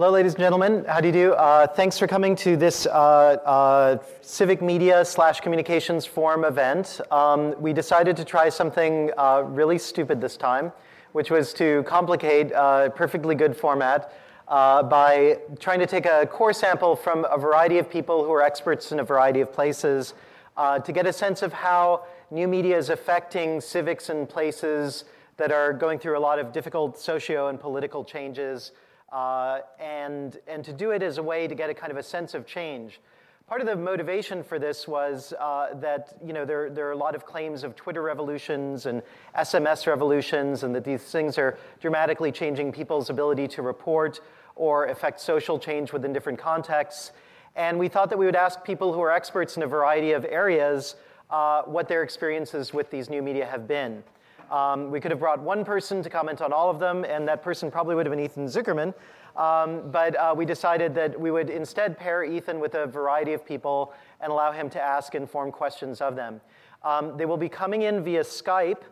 Hello, ladies and gentlemen. How do you do? Uh, thanks for coming to this uh, uh, civic media slash communications forum event. Um, we decided to try something uh, really stupid this time, which was to complicate a perfectly good format uh, by trying to take a core sample from a variety of people who are experts in a variety of places uh, to get a sense of how new media is affecting civics in places that are going through a lot of difficult socio and political changes uh, and, and to do it as a way to get a kind of a sense of change. Part of the motivation for this was uh, that you know, there, there are a lot of claims of Twitter revolutions and SMS revolutions, and that these things are dramatically changing people's ability to report or affect social change within different contexts. And we thought that we would ask people who are experts in a variety of areas uh, what their experiences with these new media have been. Um, we could have brought one person to comment on all of them, and that person probably would have been Ethan Zuckerman. Um, but uh, we decided that we would instead pair Ethan with a variety of people and allow him to ask informed questions of them. Um, they will be coming in via Skype,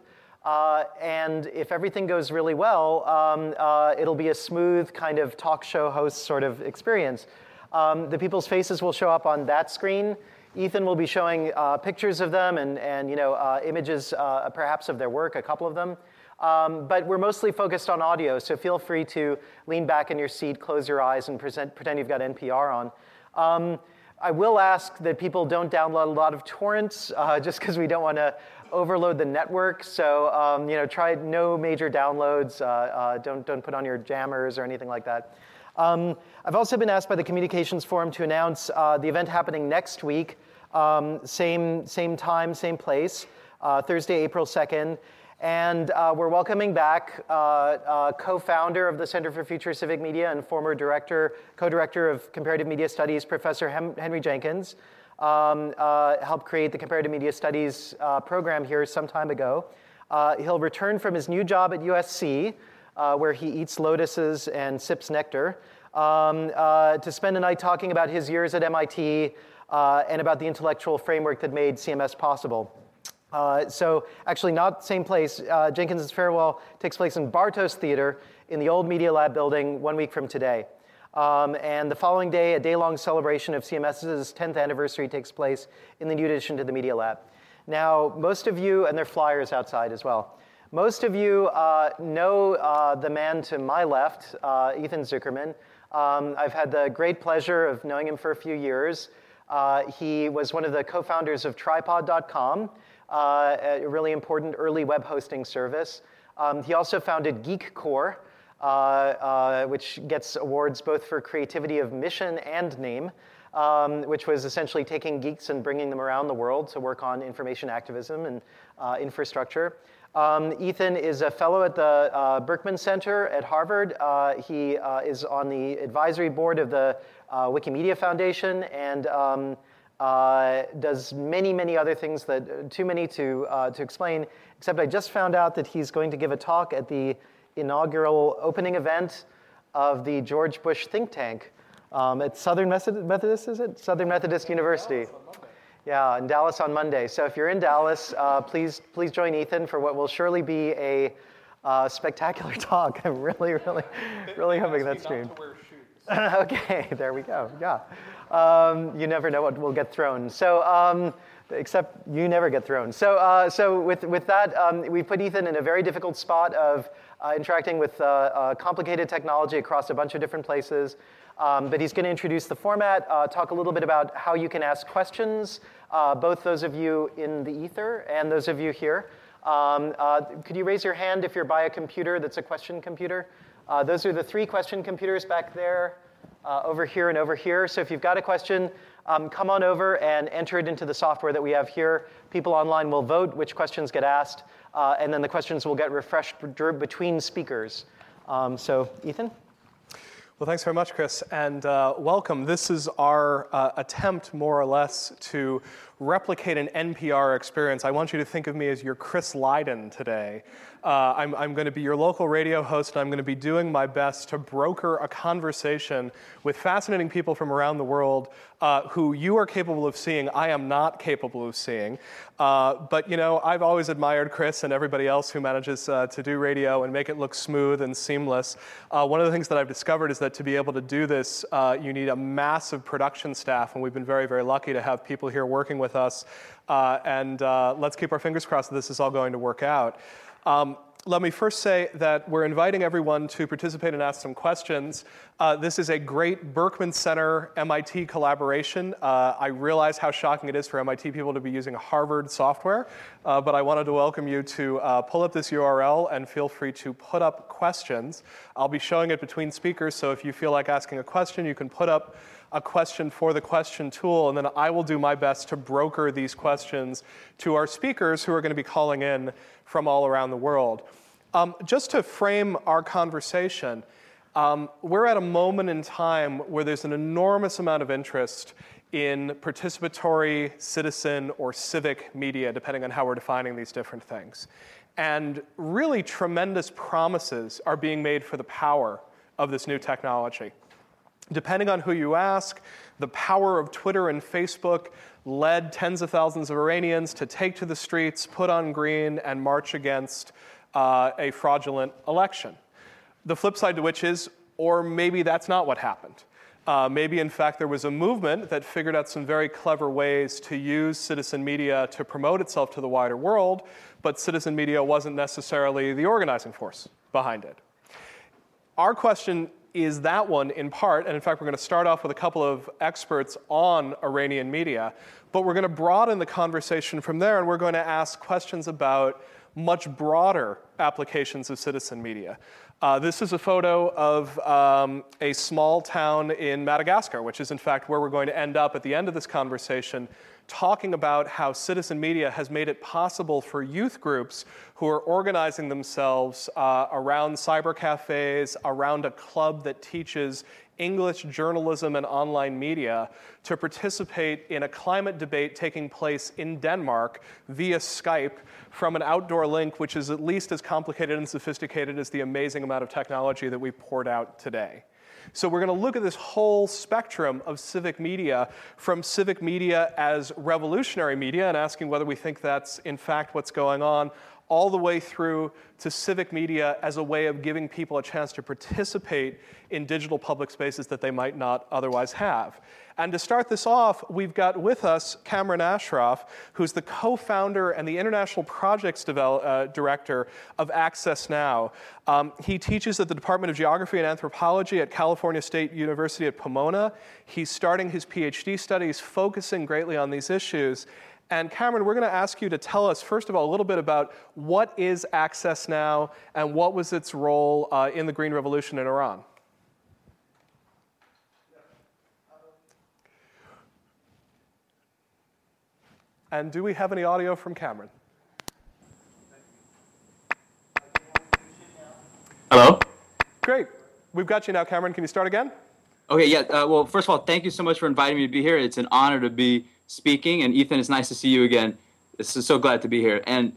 uh, and if everything goes really well, um, uh, it'll be a smooth kind of talk show host sort of experience. Um, the people's faces will show up on that screen. Ethan will be showing uh, pictures of them and, and you know, uh, images uh, perhaps of their work, a couple of them. Um, but we're mostly focused on audio, so feel free to lean back in your seat, close your eyes, and present, pretend you've got NPR on. Um, I will ask that people don't download a lot of torrents, uh, just because we don't want to overload the network. So um, you know, try no major downloads. Uh, uh, don't don't put on your jammers or anything like that. Um, I've also been asked by the Communications Forum to announce the event happening next week, um, same, same time, same place, uh, Thursday, April 2nd. And uh, we're welcoming back uh, uh, co-founder of the Center for Future Civic Media and former director, co-director of Comparative Media Studies, Professor Hem- Henry Jenkins. Um, uh, helped create the Comparative Media Studies program here some time ago. he'll return from his new job at USC, uh, where he eats lotuses and sips nectar, um, uh, to spend a night talking about his years at MIT uh, and about the intellectual framework that made CMS possible. Uh, so, actually, not same place. Uh, Jenkins' farewell takes place in Bartos Theater in the old Media Lab building one week from today. Um, and the following day, a day long celebration of CMS's 10th anniversary takes place in the new addition to the Media Lab. Now, most of you, and there are flyers outside as well. Most of you uh, know uh, the man to my left, uh, Ethan Zuckerman. Um, I've had the great pleasure of knowing him for a few years. Uh, he was one of the co founders of tripod.com, uh, a really important early web hosting service. Um, he also founded Geekcorps, uh, which gets awards both for creativity of mission and name. Um, which was essentially taking geeks and bringing them around the world to work on information activism and infrastructure. Um, Ethan is a fellow at the uh, Berkman Center at Harvard. Uh, he uh, is on the advisory board of the uh, Wikimedia Foundation and um, uh, does many, many other things that uh, too many to, to explain. Except I just found out that he's going to give a talk at the inaugural opening event of the George Bush think tank um, at Southern Methodist, is it? Southern Methodist University. Yeah, in Dallas on Monday. So if you're in Dallas, uh, please please join Ethan for what will surely be a uh, spectacular talk. I'm really, really, really hoping that's true. okay, there we go. Yeah, um, you never know what will get thrown. So. Um, except you never get thrown. So, uh, so with, with that, um, we put Ethan in a very difficult spot of uh, interacting with uh, uh complicated technology across a bunch of different places. Um, but he's going to introduce the format, uh, talk a little bit about how you can ask questions, uh, both those of you in the ether and those of you here. Um, could you raise your hand if you're by a computer that's a question computer? Uh, those are the three question computers back there, uh, over here, and over here. So if you've got a question, um, come on over and enter it into the software that we have here. People online will vote which questions get asked, uh, and then the questions will get refreshed between speakers. Um, so, Ethan? Well, thanks very much, Chris, and uh, welcome. This is our uh, attempt, more or less, to replicate an NPR experience, I want you to think of me as your Chris Lydon today. Uh, I'm, I'm going to be your local radio host, and I'm going to be doing my best to broker a conversation with fascinating people from around the world uh, who you are capable of seeing. I am not capable of seeing. Uh, but, you know, I've always admired Chris and everybody else who manages uh, to do radio and make it look smooth and seamless. Uh, one of the things that I've discovered is that to be able to do this, uh, you need a massive production staff, and we've been very, very lucky to have people here working with us. and let's keep our fingers crossed that this is all going to work out. Um, let me first say that we're inviting everyone to participate and ask some questions. Uh, this is a great Berkman Center MIT collaboration. Uh, I realize how shocking it is for MIT people to be using Harvard software, uh, but I wanted to welcome you to uh, pull up this URL and feel free to put up questions. I'll be showing it between speakers, so if you feel like asking a question, you can put up a question for the question tool, and then I will do my best to broker these questions to our speakers who are going to be calling in from all around the world. Um, just to frame our conversation, um, we're at a moment in time where there's an enormous amount of interest in participatory citizen or civic media, depending on how we're defining these different things. And really tremendous promises are being made for the power of this new technology. Depending on who you ask, the power of Twitter and Facebook led tens of thousands of Iranians to take to the streets, put on green, and march against uh, a fraudulent election. The flip side to which is, or maybe that's not what happened. Uh, maybe, in fact, there was a movement that figured out some very clever ways to use citizen media to promote itself to the wider world, but citizen media wasn't necessarily the organizing force behind it. Our question is that one in part, and in fact, we're going to start off with a couple of experts on Iranian media, but we're going to broaden the conversation from there, and we're going to ask questions about much broader applications of citizen media. Uh, this is a photo of um, a small town in Madagascar, which is in fact where we're going to end up at the end of this conversation talking about how citizen media has made it possible for youth groups who are organizing themselves uh, around cyber cafes, around a club that teaches English journalism and online media to participate in a climate debate taking place in Denmark via Skype from an outdoor link, which is at least as complicated and sophisticated as the amazing amount of technology that we poured out today. So we're going to look at this whole spectrum of civic media from civic media as revolutionary media and asking whether we think that's in fact what's going on, all the way through to civic media as a way of giving people a chance to participate in digital public spaces that they might not otherwise have. And to start this off, we've got with us Cameran Ashraf, who's the co founder and the International Projects uh, Director of Access Now. Um, he teaches at the Department of Geography and Anthropology at California State University at Pomona. He's starting his PhD studies focusing greatly on these issues. And Cameran, we're going to ask you to tell us, first of all, a little bit about what is Access Now and what was its role uh, in the Green Revolution in Iran. And do we have any audio from Cameran? Hello? Great. We've got you now, Cameran. Can you start again? Okay, yeah. Uh, well, first of all, thank you so much for inviting me to be here. It's an honor to be speaking. And Ethan, it's nice to see you again. This is so glad to be here. And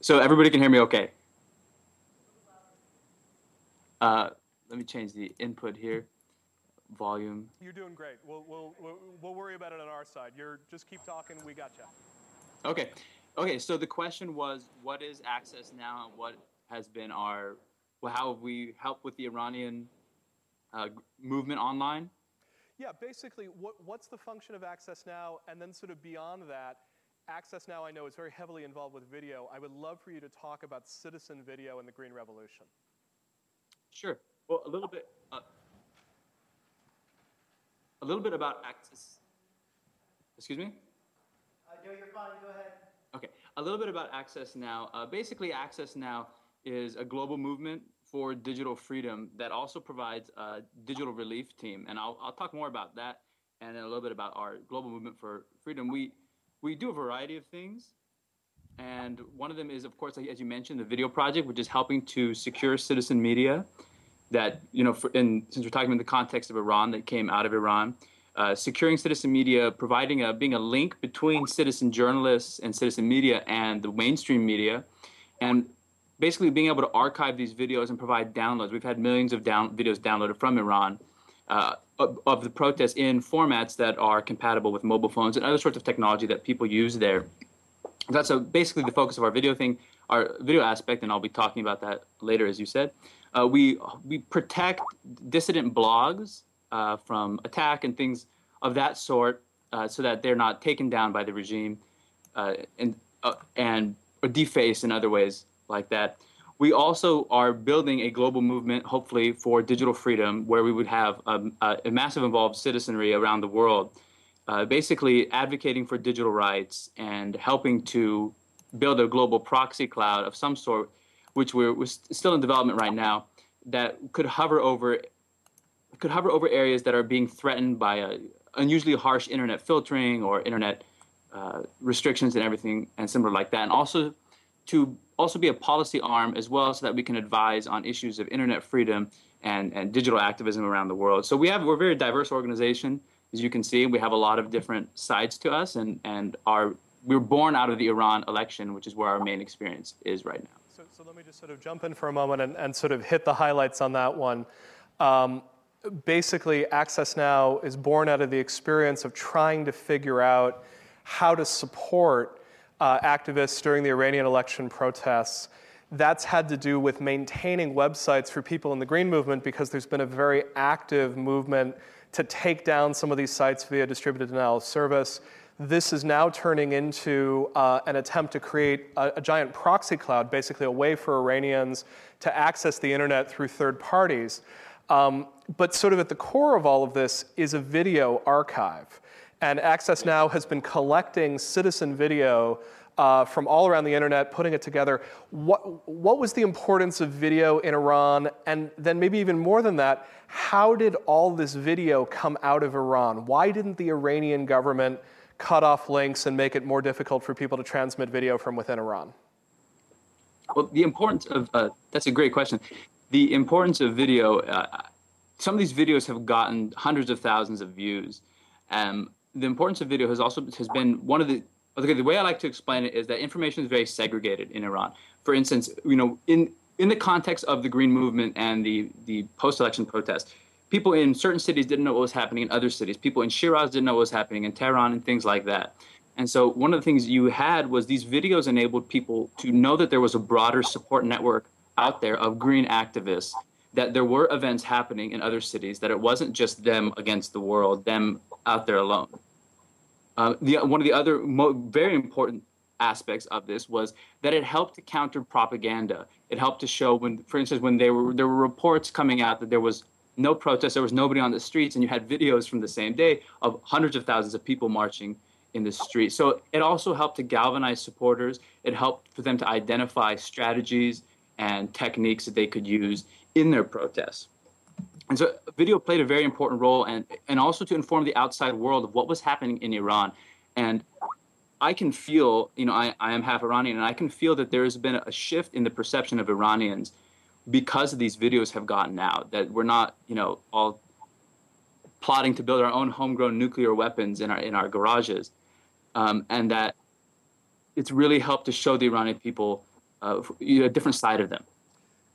so everybody can hear me okay. Uh, let me change the input here. Volume. You're doing great. We'll, we'll, we'll, we'll worry about it on our side. You're just keep talking. We got you. Okay. Okay. So the question was, what is Access Now, and what has been our, well, how have we helped with the Iranian uh, movement online? Yeah, basically, what, what's the function of Access Now? And then, sort of beyond that, Access Now, I know, is very heavily involved with video. I would love for you to talk about citizen video and the Green Revolution. Sure. Well, a little bit. A little bit about Access. Excuse me. Uh, no, you're fine. Go ahead. Okay. A little bit about Access Now. Uh, basically, Access Now is a global movement for digital freedom that also provides a digital relief team. And I'll, I'll talk more about that and then a little bit about our global movement for freedom. We, we do a variety of things. And one of them is, of course, as you mentioned, the video project, which is helping to secure citizen media that, you know, for, in, since we're talking in the context of Iran that came out of Iran, uh, securing citizen media, providing a being a link between citizen journalists and citizen media and the mainstream media, and basically being able to archive these videos and provide downloads. We've had millions of down videos downloaded from Iran. Uh, of, of the protests in formats that are compatible with mobile phones and other sorts of technology that people use there. That's a, basically the focus of our video thing, our video aspect, and I'll be talking about that later, as you said. Uh, we we protect dissident blogs uh, from attack and things of that sort, uh, so that they're not taken down by the regime uh, and uh, and defaced in other ways like that. We also are building a global movement, hopefully, for digital freedom, where we would have a, a massive involved citizenry around the world, uh, basically advocating for digital rights and helping to build a global proxy cloud of some sort, which we're, we're still in development right now, that could hover over could hover over areas that are being threatened by a unusually harsh internet filtering or internet uh, restrictions and everything and similar like that, and also to also be a policy arm as well so that we can advise on issues of internet freedom and, and digital activism around the world. So we have we're a very diverse organization, as you can see. We have a lot of different sides to us and, and our we were born out of the Iran election, which is where our main experience is right now. So, so let me just sort of jump in for a moment and, and sort of hit the highlights on that one. Um, basically, Access Now is born out of the experience of trying to figure out how to support uh, activists during the Iranian election protests. That's had to do with maintaining websites for people in the Green Movement because there's been a very active movement to take down some of these sites via distributed denial of service. This is now turning into uh, an attempt to create a, a, giant proxy cloud, basically a way for Iranians to access the internet through third parties. Um, but sort of at the core of all of this is a video archive. And Access Now has been collecting citizen video uh, from all around the internet, putting it together. What, what was the importance of video in Iran? And then, maybe even more than that, how did all this video come out of Iran? Why didn't the Iranian government cut off links and make it more difficult for people to transmit video from within Iran? Well, the importance of uh, that's a great question. The importance of video. Uh, some of these videos have gotten hundreds of thousands of views. Um, the importance of video has also has been one of the okay, the way I like to explain it is that information is very segregated in Iran. For instance, you know, in in the context of the Green Movement and the the post-election protest, people in certain cities didn't know what was happening in other cities. People in Shiraz didn't know what was happening in Tehran and things like that. And so one of the things you had was these videos enabled people to know that there was a broader support network out there of green activists, that there were events happening in other cities, that it wasn't just them against the world, them out there alone. Uh, the, one of the other mo- very important aspects of this was that it helped to counter propaganda. It helped to show when, for instance, when there were there were reports coming out that there was no protests, there was nobody on the streets, and you had videos from the same day of hundreds of thousands of people marching in the street. So it also helped to galvanize supporters. It helped for them to identify strategies and techniques that they could use in their protests. And so video played a very important role and, and also to inform the outside world of what was happening in Iran. And I can feel, you know, I, I am half Iranian, and I can feel that there has been a shift in the perception of Iranians because these videos have gotten out, that we're not, you know, all plotting to build our own homegrown nuclear weapons in our, in our garages. Um, and that it's really helped to show the Iranian people uh, a different side of them.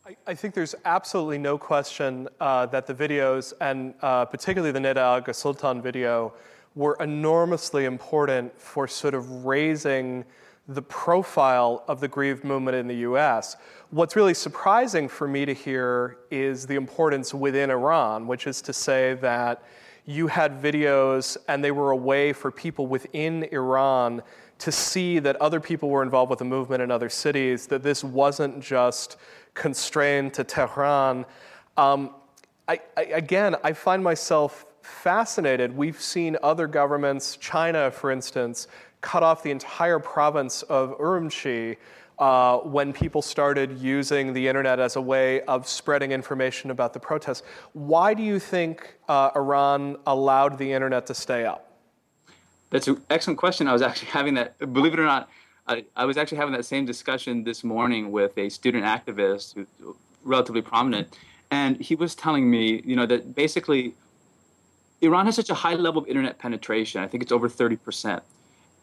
I, I think there's absolutely no question uh, that the videos, and uh, particularly the Neda Agha-Soltan video, were enormously important for sort of raising the profile of the Green movement in the US. What's really surprising for me to hear is the importance within Iran, which is to say that you had videos and they were a way for people within Iran to see that other people were involved with the movement in other cities, that this wasn't just constrained to Tehran. Um, I, I, again, I find myself fascinated. We've seen other governments, China, for instance, cut off the entire province of Urumqi uh, when people started using the internet as a way of spreading information about the protests. Why do you think uh, Iran allowed the internet to stay up? That's an excellent question. I was actually having that, believe it or not, I, I was actually having that same discussion this morning with a student activist who's relatively prominent, and he was telling me, you know, that basically Iran has such a high level of internet penetration. I think it's over 30%.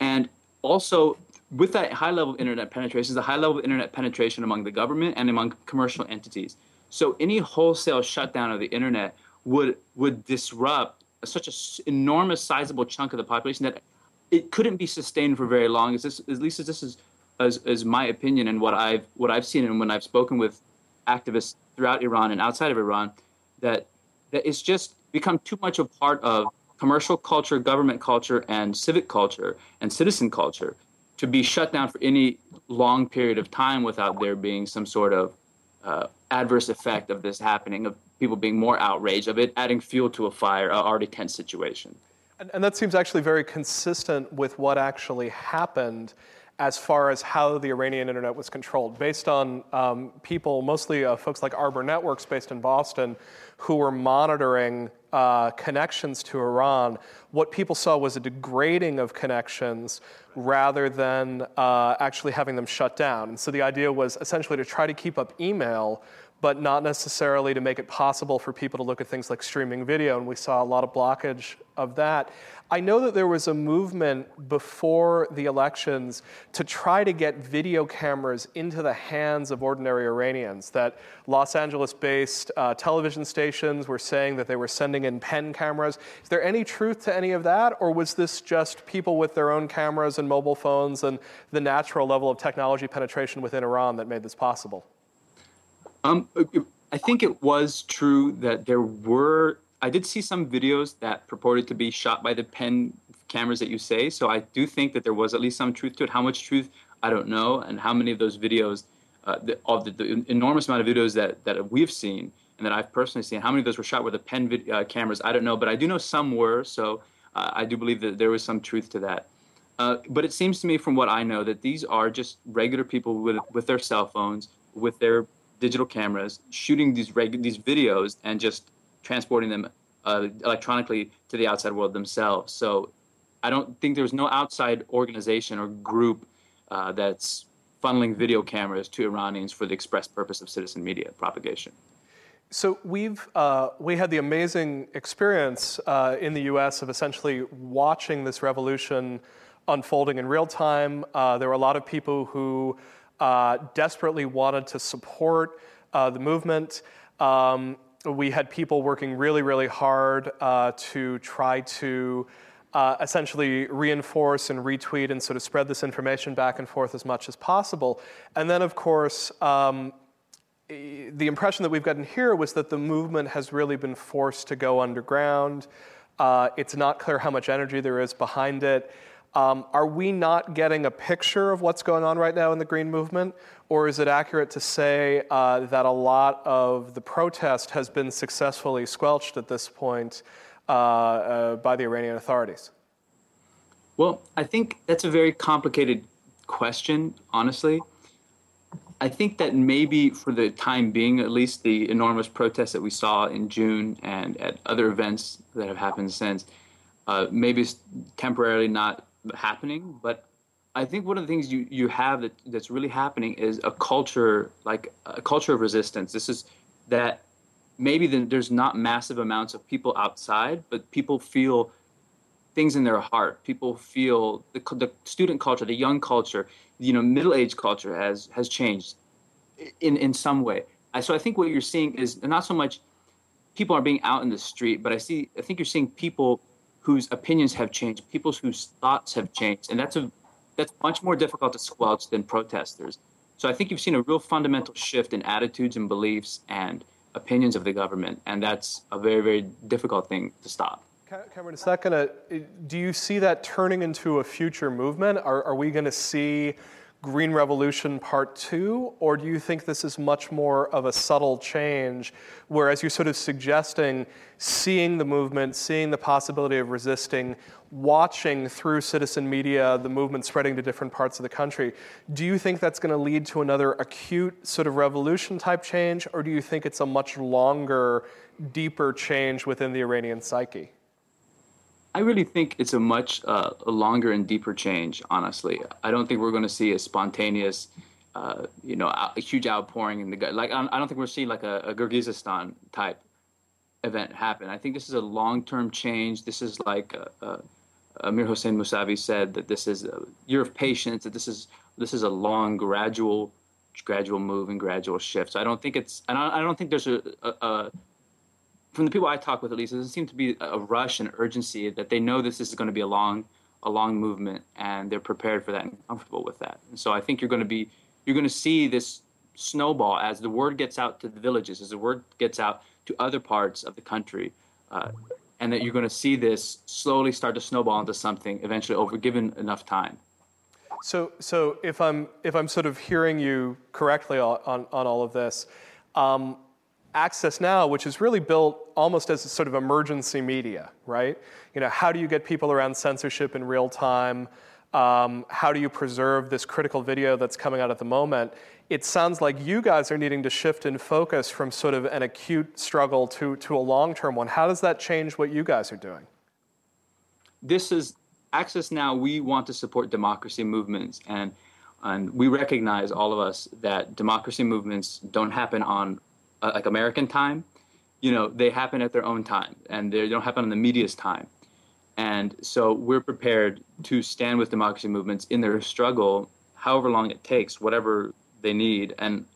And also, with that high level of internet penetration, is a high level of internet penetration among the government and among commercial entities. So any wholesale shutdown of the internet would would disrupt such an enormous, sizable chunk of the population that it couldn't be sustained for very long. Is this, at least as this is, as, as my opinion and what I've what I've seen and when I've spoken with activists throughout Iran and outside of Iran, that that it's just become too much a part of commercial culture, government culture, and civic culture and citizen culture to be shut down for any long period of time without there being some sort of uh, adverse effect of this happening, of people being more outraged, of it adding fuel to a fire, an already tense situation. And, and that seems actually very consistent with what actually happened as far as how the Iranian internet was controlled, based on um, people, mostly uh, folks like Arbor Networks based in Boston, who were monitoring uh, connections to Iran. What people saw was a degrading of connections rather than uh, actually having them shut down. And so the idea was essentially to try to keep up email but not necessarily to make it possible for people to look at things like streaming video, and we saw a lot of blockage of that. I know that there was a movement before the elections to try to get video cameras into the hands of ordinary Iranians. That Los Angeles based uh, television stations were saying that they were sending in pen cameras. Is there any truth to any of that, or was this just people with their own cameras and mobile phones and the natural level of technology penetration within Iran that made this possible? Um, I think it was true that there were. I did see some videos that purported to be shot by the pen cameras that you say. So I do think that there was at least some truth to it. How much truth, I don't know, and how many of those videos, uh, the, of the, the, enormous amount of videos that that we've seen and that I've personally seen, how many of those were shot with the pen vid- uh, cameras, I don't know, but I do know some were. So uh, I do believe that there was some truth to that. Uh, but it seems to me, from what I know, that these are just regular people with with their cell phones, with their digital cameras, shooting these reg- these videos and just transporting them uh, electronically to the outside world themselves. So I don't think there's no outside organization or group uh, that's funneling video cameras to Iranians for the express purpose of citizen media propagation. So we've uh, we had the amazing experience uh, in the U.S. of essentially watching this revolution unfolding in real time. Uh, there were a lot of people who uh, desperately wanted to support uh, the movement. Um, we had people working really, really hard uh, to try to uh, essentially reinforce and retweet and sort of spread this information back and forth as much as possible. And then, of course, um, the impression that we've gotten here was that the movement has really been forced to go underground. Uh, it's not clear how much energy there is behind it. Um, are we not getting a picture of what's going on right now in the Green Movement? Or is it accurate to say uh, that a lot of the protest has been successfully squelched at this point uh, uh, by the Iranian authorities? Well, I think that's a very complicated question, honestly. I think that maybe for the time being, at least the enormous protests that we saw in June and at other events that have happened since, uh, maybe temporarily not happening, but I think one of the things you, you have that, that's really happening is a culture, like a culture of resistance. This is that maybe the, there's not massive amounts of people outside, but people feel things in their heart. People feel the, the student culture, the young culture, you know, middle age culture has has changed in in some way. So I think what you're seeing is not so much people are being out in the street, but I see I think you're seeing people whose opinions have changed, people whose thoughts have changed, and that's a that's much more difficult to squelch than protesters. So I think you've seen a real fundamental shift in attitudes and beliefs and opinions of the government, and that's a very very difficult thing to stop. Cameran, is that going to? Do you see that turning into a future movement? Are, are we going to see? Green Revolution Part 2, or do you think this is much more of a subtle change, whereas you're sort of suggesting seeing the movement, seeing the possibility of resisting, watching through citizen media the movement spreading to different parts of the country? Do you think that's going to lead to another acute sort of revolution type change, or do you think it's a much longer, deeper change within the Iranian psyche? I really think it's a much uh, longer and deeper change. Honestly, I don't think we're going to see a spontaneous, uh, you know, a huge outpouring in the gut. like. I don't think we're seeing like a, a Kyrgyzstan type event happen. I think this is a long-term change. This is like uh, uh, Amir Hossein Mousavi said that this is a year of patience. That this is this is a long, gradual, gradual move and gradual shift. So I don't think it's. And I, I don't think there's a, a, a from the people I talk with at least, there doesn't seem to be a rush and urgency that they know this is going to be a long, a long movement, and they're prepared for that and comfortable with that. And so I think you're going to be, you're going to see this snowball as the word gets out to the villages, as the word gets out to other parts of the country, uh, and that you're going to see this slowly start to snowball into something eventually over given enough time. So, so if I'm if I'm sort of hearing you correctly on on, on all of this. Um, Access Now, which is really built almost as a sort of emergency media, right? You know, how do you get people around censorship in real time? Um, how do you preserve this critical video that's coming out at the moment? It sounds like you guys are needing to shift in focus from sort of an acute struggle to, to a long term one. How does that change what you guys are doing? This is Access Now. We want to support democracy movements, and, and we recognize, all of us, that democracy movements don't happen on uh, like American time, you know, they happen at their own time and they don't happen on the media's time. And so we're prepared to stand with democracy movements in their struggle, however long it takes, whatever they need. And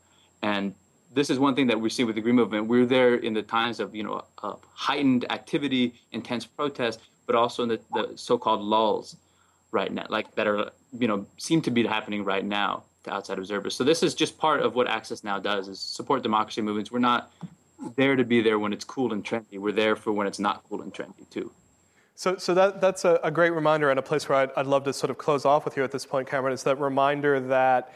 and this is one thing that we see with the Green Movement. We're there in the times of you know heightened activity, intense protest, but also in the, the so-called lulls right now, like that are you know seem to be happening right now to outside observers. So this is just part of what Access Now does: is support democracy movements. We're not there to be there when it's cool and trendy. We're there for when it's not cool and trendy too. So, so that, that's a, a great reminder and a place where I'd, I'd love to sort of close off with you at this point, Cameran, is that reminder that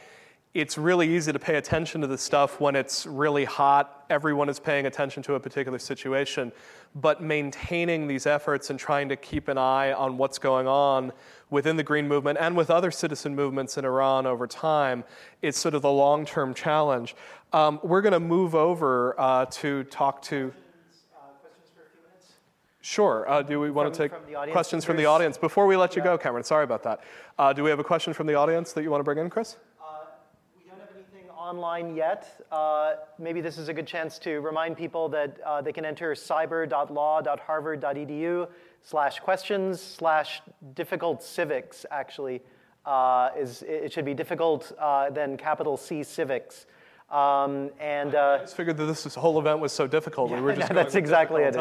it's really easy to pay attention to the stuff when it's really hot. Everyone is paying attention to a particular situation. But maintaining these efforts and trying to keep an eye on what's going on within the Green Movement and with other citizen movements in Iran over time is sort of the long term challenge. Um, we're going to move over uh, to talk to. Questions, for a few minutes? Sure. Uh, do we want to take from questions from the audience? Before we let you yeah. go, Cameran, sorry about that. Uh, do we have a question from the audience that you want to bring in, Chris? Uh, we don't have anything online yet. Uh, maybe this is a good chance to remind people that uh, they can enter cyber.law.harvard.edu slash questions slash difficult civics, actually. Uh, is, it should be difficult, uh, then capital C civics. Um, and uh, I just figured that this, this, whole event was so difficult. Yeah, we were just that's exactly it.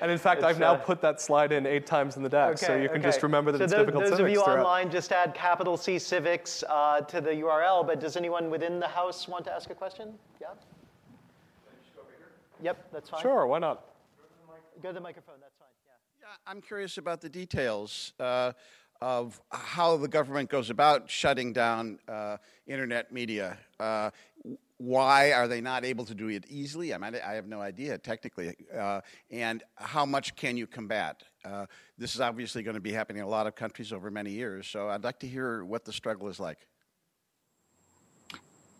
And in fact, I've now uh, put that slide in eight times in the deck, okay, so you can okay. just remember that so it's those, difficult those civics. of you throughout. online, just add capital C civics uh, to the URL. But does anyone within the house want to ask a question? Yeah. Yep, that's fine. Sure, why not? Go to the microphone. That's fine. Yeah, I'm curious about the details uh, of how the government goes about shutting down uh, internet media. Uh, why are they not able to do it easily? I mean, I have no idea technically. Uh, and how much can you combat? Uh, this is obviously going to be happening in a lot of countries over many years. So I'd like to hear what the struggle is like.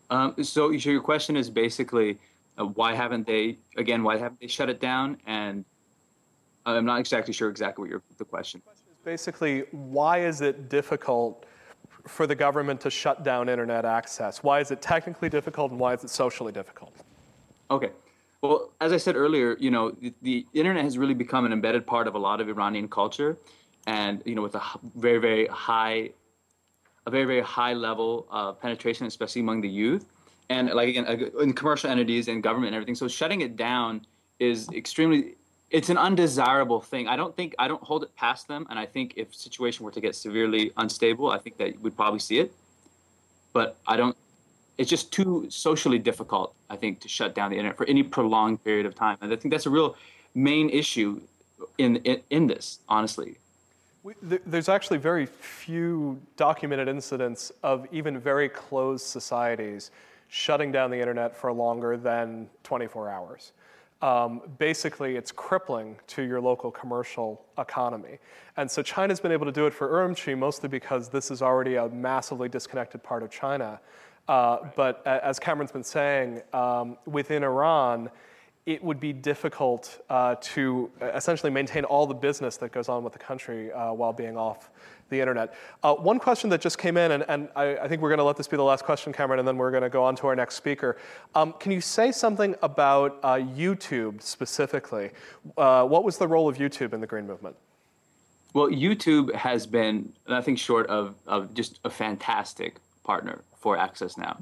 Um, so, so your question is basically uh, why haven't they again? Why haven't they shut it down? And I'm not exactly sure exactly what your the question. Is. Basically, why is it difficult for the government to shut down internet access? Why is it technically difficult, and why is it socially difficult? Okay. Well, as I said earlier, you know, the, the internet has really become an embedded part of a lot of Iranian culture, and you know, with a very, very high, a very, very high level of penetration, especially among the youth, and like again, in commercial entities and government and everything. So shutting it down is extremely it's an undesirable thing. I don't think I don't hold it past them, and I think if situation were to get severely unstable, I think that we'd probably see it. But I don't. It's just too socially difficult, I think, to shut down the internet for any prolonged period of time, and I think that's a real main issue in in, in this, honestly. We, there's actually very few documented incidents of even very closed societies shutting down the internet for longer than 24 hours um, basically it's crippling to your local commercial economy. And so China's been able to do it for Urumqi mostly because this is already a massively disconnected part of China. Uh, but as Cameran's been saying, um, within Iran, it would be difficult uh, to essentially maintain all the business that goes on with the country uh, while being off the internet. Uh, one question that just came in, and, and I, I, think we're going to let this be the last question, Cameran, and then we're going to go on to our next speaker. Um, can you say something about uh, YouTube specifically? Uh, what was the role of YouTube in the Green Movement? Well, YouTube has been nothing short of, of just a fantastic partner for Access Now,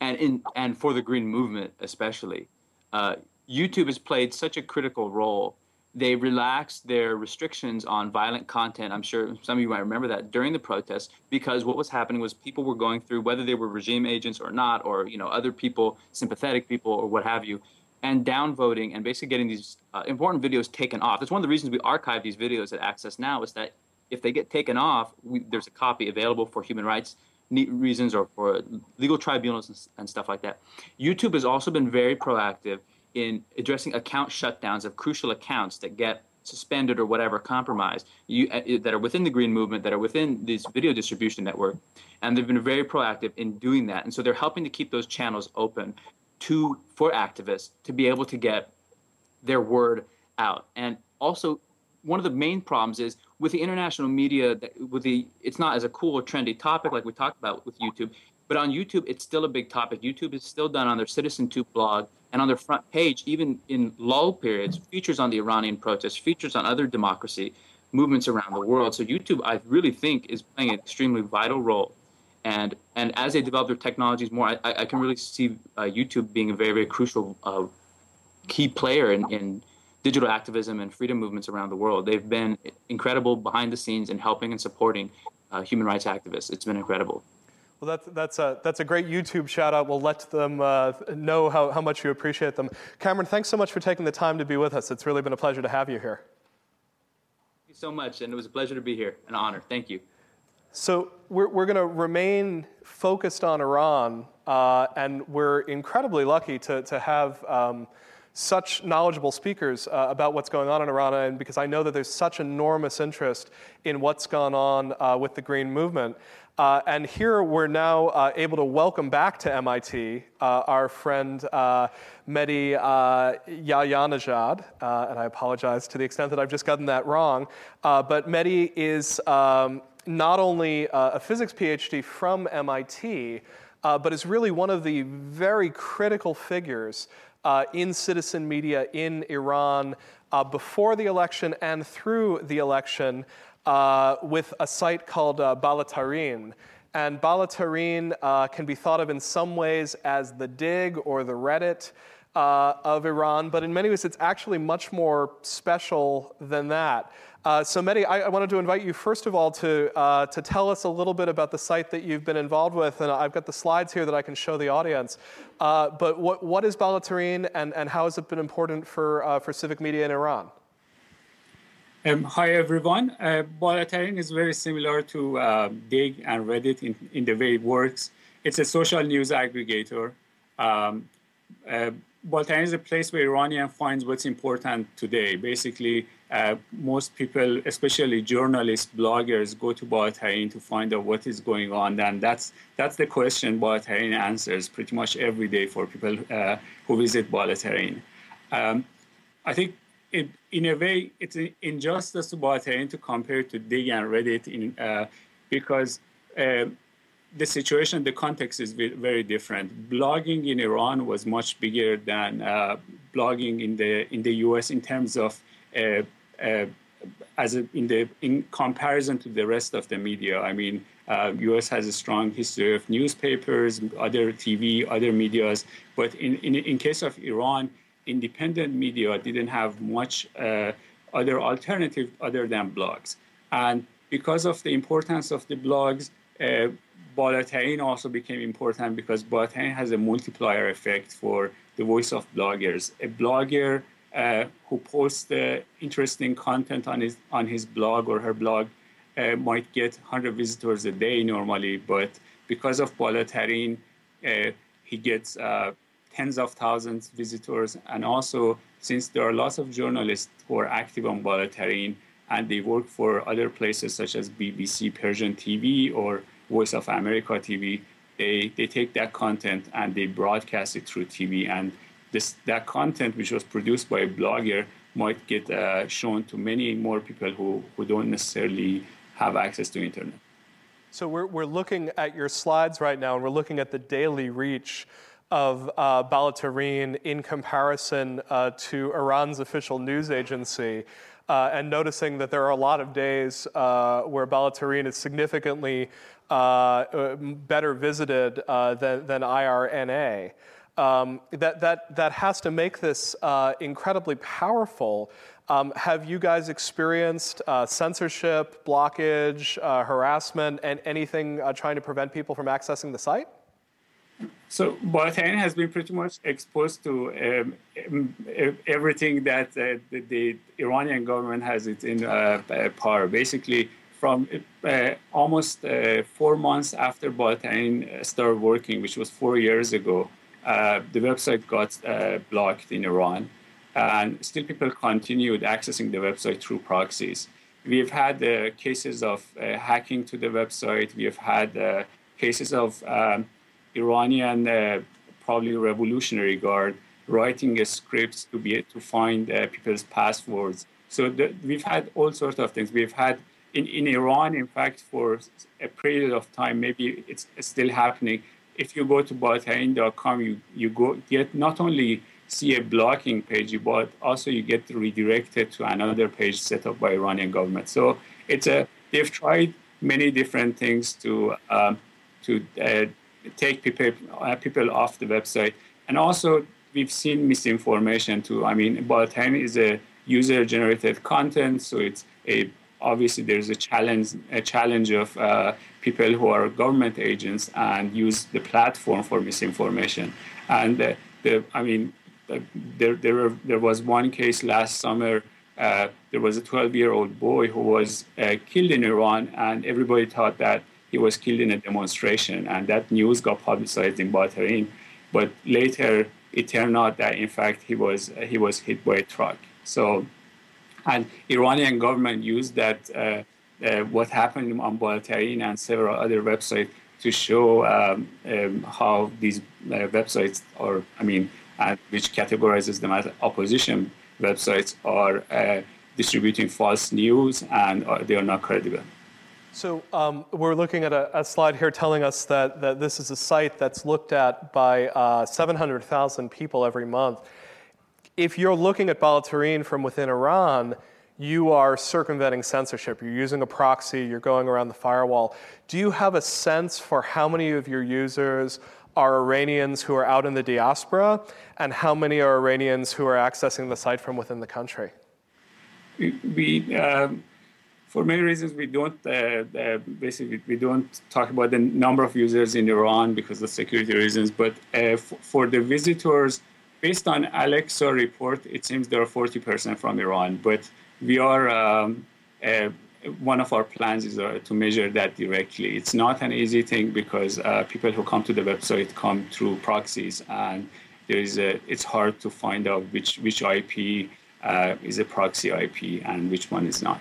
and in and for the Green Movement especially. Uh, YouTube has played such a critical role. They relaxed their restrictions on violent content. I'm sure some of you might remember that during the protests, because what was happening was people were going through, whether they were regime agents or not, or you know other people, sympathetic people or what have you, and downvoting and basically getting these uh, important videos taken off. That's one of the reasons we archive these videos at Access Now is that if they get taken off, we, there's a copy available for human rights reasons or for legal tribunals and, and stuff like that. YouTube has also been very proactive in addressing account shutdowns of crucial accounts that get suspended or whatever compromised you, uh, that are within the green movement that are within this video distribution network and they've been very proactive in doing that. And so they're helping to keep those channels open to for activists to be able to get their word out. And also one of the main problems is with the international media with the it's not as a cool or trendy topic like we talked about with youtube but on youtube it's still a big topic youtube is still done on their CitizenTube blog and on their front page, even in lull periods, features on the Iranian protests, features on other democracy movements around the world. So YouTube, I really think, is playing an extremely vital role. And and as they develop their technologies more, I, I can really see uh, YouTube being a very very crucial uh, key player in, in digital activism and freedom movements around the world. They've been incredible behind the scenes in helping and supporting uh, human rights activists. It's been incredible. Well, that's, that's, a, that's a great YouTube shout out. We'll let them uh, know how, how much you appreciate them. Cameran, thanks so much for taking the time to be with us. It's really been a pleasure to have you here. Thank you so much, and it was a pleasure to be here. An honor. Thank you. So, we're, we're going to remain focused on Iran, uh, and we're incredibly lucky to, to have. Um, such knowledgeable speakers uh, about what's going on in Iran, and because I know that there's such enormous interest in what's gone on uh, with the Green Movement. Uh, and here we're now uh, able to welcome back to MIT uh, our friend uh, Mehdi uh, Yahyanejad. Uh, and I apologize to the extent that I've just gotten that wrong. But Mehdi is um, not only a physics PhD from MIT, but is really one of the very critical figures in citizen media in Iran before the election and through the election uh, with a site called uh, Balatarin. And Balatarin uh, can be thought of in some ways as the Digg or the Reddit uh, of Iran, but in many ways it's actually much more special than that. Uh, so, Mehdi, I, I, wanted to invite you first of all to, to tell us a little bit about the site that you've been involved with. And I've got the slides here that I can show the audience. But what, what is Balatarin and, and how has it been important for, for civic media in Iran? Um, hi, everyone. Uh, is very similar to uh, Digg and Reddit in, in the way it works. It's a social news aggregator. Um, uh, is a place where Iranian finds what's important today. Basically, uh, most people, especially journalists, bloggers, go to Balatarin to find out what is going on. And that's, that's the question Balatarin answers pretty much every day for people uh, who visit Balatarin. Um, I think it, in a way, it's an injustice to Balatarin to compare to Digg and Reddit in, uh, because uh, the situation, the context is very different. Blogging in Iran was much bigger than uh, blogging in the in the U.S. in terms of uh, uh, as a, in the in comparison to the rest of the media. I mean, U.S. Uh, has a strong history of newspapers, other TV, other medias, but in in, in case of Iran independent media didn't have much uh, other alternative other than blogs. And because of the importance of the blogs, uh, also became important because Balatarin has a multiplier effect for the voice of bloggers. A blogger uh, who posts uh, interesting content on his on his blog or her blog uh, might get 100 visitors a day normally, but because of Balatarin, uh, he gets uh, tens of thousands visitors. And also, since there are lots of journalists who are active on Balatarin and they work for other places such as BBC Persian TV or Voice of America TV, they, they take that content and they broadcast it through TV. And this that content which was produced by a blogger might get uh, shown to many more people who, who don't necessarily have access to internet. So we're, we're looking at your slides right now, and we're looking at the daily reach of uh, Balatarin in comparison uh, to Iran's official news agency, uh, and noticing that there are a lot of days uh, where Balatarin is significantly uh, uh, better visited than, than IRNA. Um, that, that, that has to make this incredibly powerful. Um, have you guys experienced uh, censorship, blockage, uh, harassment, and anything uh, trying to prevent people from accessing the site? So Balatarin has been pretty much exposed to um, everything that uh, the, the, Iranian government has it in uh, power. Basically, from uh, almost four months after Balatarin started working, which was four years ago, the website got blocked in Iran and still people continued accessing the website through proxies. We've had uh, cases of uh, hacking to the website. We have had uh, cases of um, Iranian, uh, probably Revolutionary Guard, writing scripts to be to find uh, people's passwords. So the, we've had all sorts of things. We've had in, in Iran, in fact, for a period of time, maybe it's still happening. If you go to Balatarin.com, you, you go get not only see a blocking page, but also you get redirected to another page set up by Iranian government. So it's a they've tried many different things to um, to uh, take people uh, people off the website, and also we've seen misinformation too. I mean, Balatarin is a user-generated content, so it's a obviously there's a challenge a challenge of uh, people who are government agents and use the platform for misinformation and uh, the i mean there, there, there was one case last summer. Uh, there was a 12 year old boy who was uh, killed in Iran, and everybody thought that he was killed in a demonstration, and that news got publicized in Bahrain. But later, it turned out that in fact he was he was hit by a truck. So, and Iranian government used that uh, uh what happened on Balatarin and several other websites to show um, um, how these uh, websites are. I mean, and which categorizes them as opposition websites are uh, distributing false news and uh, they are not credible. So um, we're looking at a, a, slide here telling us that, that this is a site that's looked at by uh, 700,000 people every month. If you're looking at Balatarin from within Iran, you are circumventing censorship. You're using a proxy, you're going around the firewall. Do you have a sense for how many of your users are Iranians who are out in the diaspora, and how many are Iranians who are accessing the site from within the country? We, um, for many reasons, we don't uh, uh, basically we don't talk about the number of users in Iran because of security reasons. But uh, f- for the visitors, based on Alexa report, it seems there are 40% from Iran. But we are um, uh, one of our plans is uh, to measure that directly. It's not an easy thing because uh, people who come to the website come through proxies, and there is a, it's hard to find out which which IP is a proxy IP and which one is not.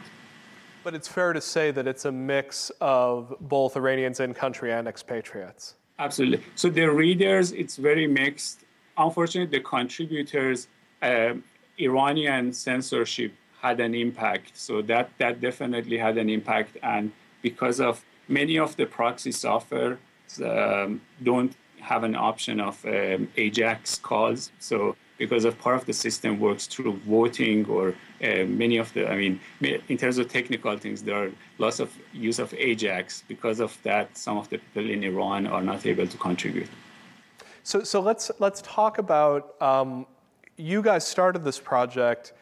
But it's fair to say that it's a mix of both Iranians in country and expatriates. Absolutely. So the readers, it's very mixed. Unfortunately, the contributors, um, Iranian censorship had an impact. So that that definitely had an impact, and because of many of the proxy software um, don't have an option of um, AJAX calls. So because of part of the system works through voting or uh, many of the, I mean, in terms of technical things, there are lots of use of AJAX. Because of that, some of the people in Iran are not able to contribute. So, so let's let's talk about. Um, you guys started this project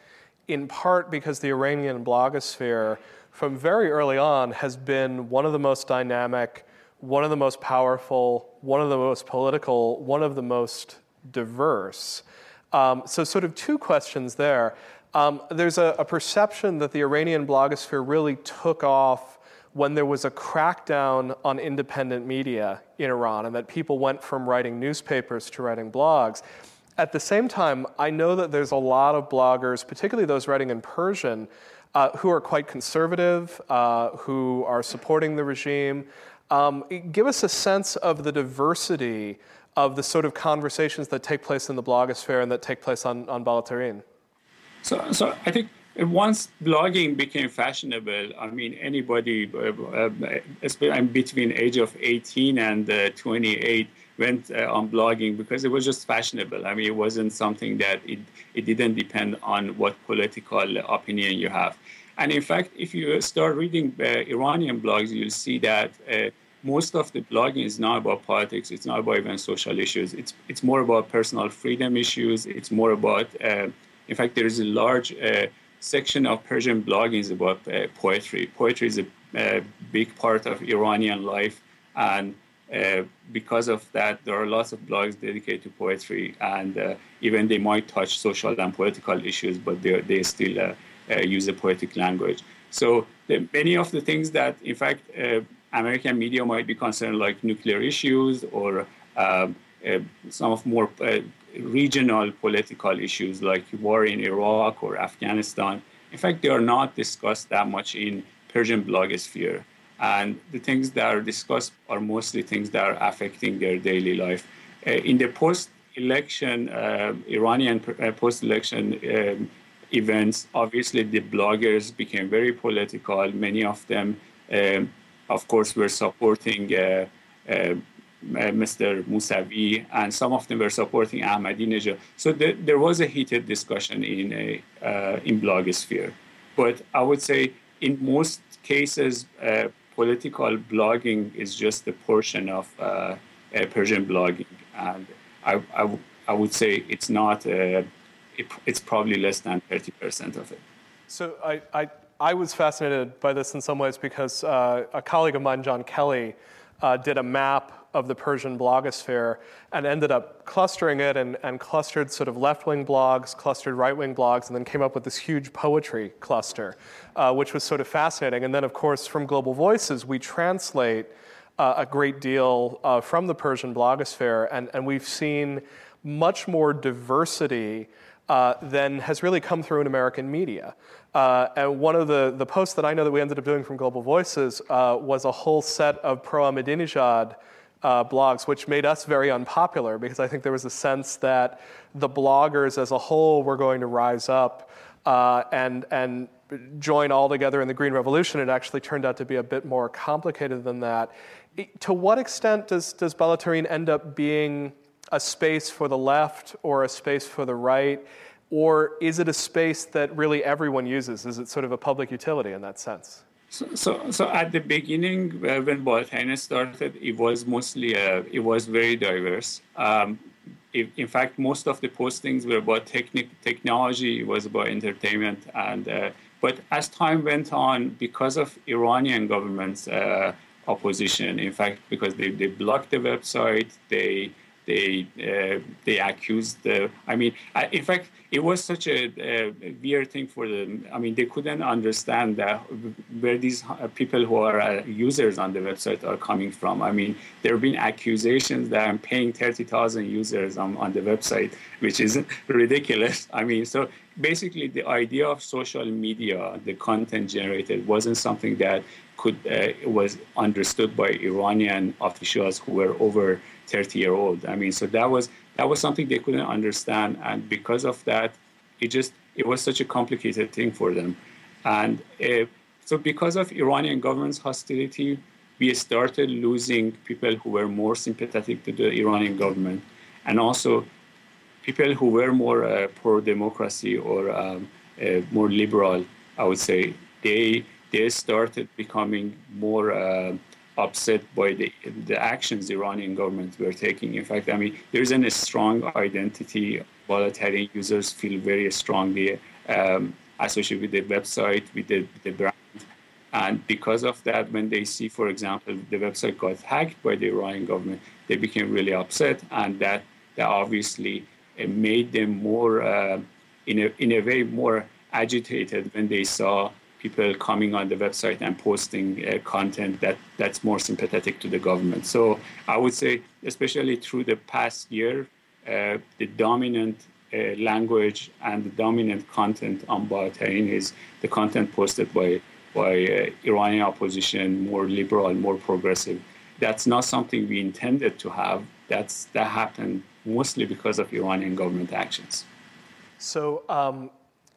in part because the Iranian blogosphere, from very early on, has been one of the most dynamic, one of the most powerful, one of the most political, one of the most diverse. Um, so, sort of two questions there. Um, there's a, a perception that the Iranian blogosphere really took off when there was a crackdown on independent media in Iran, and that people went from writing newspapers to writing blogs. At the same time, I know that there's a lot of bloggers, particularly those writing in Persian, uh, who are quite conservative, uh, who are supporting the regime. Um, give us a sense of the diversity of the sort of conversations that take place in the blogosphere and that take place on, on Balatarin? So, so I think once blogging became fashionable, I mean, anybody uh, uh, between age of 18 and uh, 28 went uh, on blogging because it was just fashionable. I mean, it wasn't something that it, it didn't depend on what political opinion you have. And in fact, if you start reading uh, Iranian blogs, you'll see that uh, most of the blogging is not about politics. It's not about even social issues. It's it's more about personal freedom issues. It's more about, uh, in fact, there is a large uh, section of Persian blogging is about uh, poetry. Poetry is a, a, big part of Iranian life, and uh, because of that, there are lots of blogs dedicated to poetry, and uh, even they might touch social and political issues, but they they still uh, uh, use a poetic language. So the, many of the things that, in fact, uh, American media might be concerned, like nuclear issues or um, some of more regional political issues like war in Iraq or Afghanistan. In fact, they are not discussed that much in Persian blogosphere. And the things that are discussed are mostly things that are affecting their daily life. Uh, in the post election, uh, Iranian uh, post election um, events, obviously the bloggers became very political. Many of them, um, of course, were supporting uh, uh, Mr. Mousavi, and some of them were supporting Ahmadinejad. So th- there was a heated discussion in a uh, in blogosphere. But I would say in most cases, uh, political blogging is just a portion of uh, Persian blogging, and I, I, would say it's not. Uh, it, it's probably less than 30% of it. So I, I, I was fascinated by this in some ways because uh, a colleague of mine, John Kelly, uh, did a map of the Persian blogosphere and ended up clustering it and, and clustered sort of left wing blogs, clustered right wing blogs, and then came up with this huge poetry cluster, uh, which was sort of fascinating. And then, of course, from Global Voices, we translate uh, a great deal uh, from the Persian blogosphere, and, and we've seen much more diversity. Uh, than has really come through in American media. Uh, and one of the, the posts that I know that we ended up doing from Global Voices uh, was a whole set of pro Ahmadinejad uh, blogs, which made us very unpopular because I think there was a sense that the bloggers as a whole were going to rise up uh, and, and join all together in the Green Revolution. It actually turned out to be a bit more complicated than that. to what extent does, does Balatarin end up being a space for the left or a space for the right? Or is it a space that really everyone uses? Is it sort of a public utility in that sense? So, so, so at the beginning, uh, when Balatarin started, it was mostly, uh, it was very diverse. Um, it, in fact, most of the postings were about technic- technology, it was about entertainment. And, uh, but as time went on, because of Iranian government's uh, opposition, in fact, because they, they blocked the website, they they uh, they accused the. I mean, I, in fact, it was such a, a, weird thing for them. I mean, they couldn't understand where these uh, people who are uh, users on the website are coming from. I mean, there have been accusations that I'm paying 30,000 users on, on the website, which is ridiculous. I mean, so basically the idea of social media, the content generated, wasn't something that could uh, was understood by Iranian officials who were over 30 year old. I mean, so that was that was something they couldn't understand, and because of that, it just it was such a complicated thing for them, and uh, so because of Iranian government's hostility, we started losing people who were more sympathetic to the Iranian government, and also people who were more uh, pro democracy or um, uh, more liberal. I would say they they started becoming more uh, upset by the, the actions the Iranian government were taking. In fact, I mean, there's a strong identity. Balatarin users feel very strongly um, associated with the website, with the, the brand. And because of that, when they see, for example, the website got hacked by the Iranian government, they became really upset, and that, that obviously uh, made them more, uh, in, a, in a way, more agitated when they saw people coming on the website and posting uh, content that that's more sympathetic to the government. So I would say, especially through the past year, uh, the dominant uh, language and the dominant content on Balatarin is the content posted by by uh, Iranian opposition, more liberal, more progressive. that's not something we intended to have. That's that happened mostly because of Iranian government actions. So, um,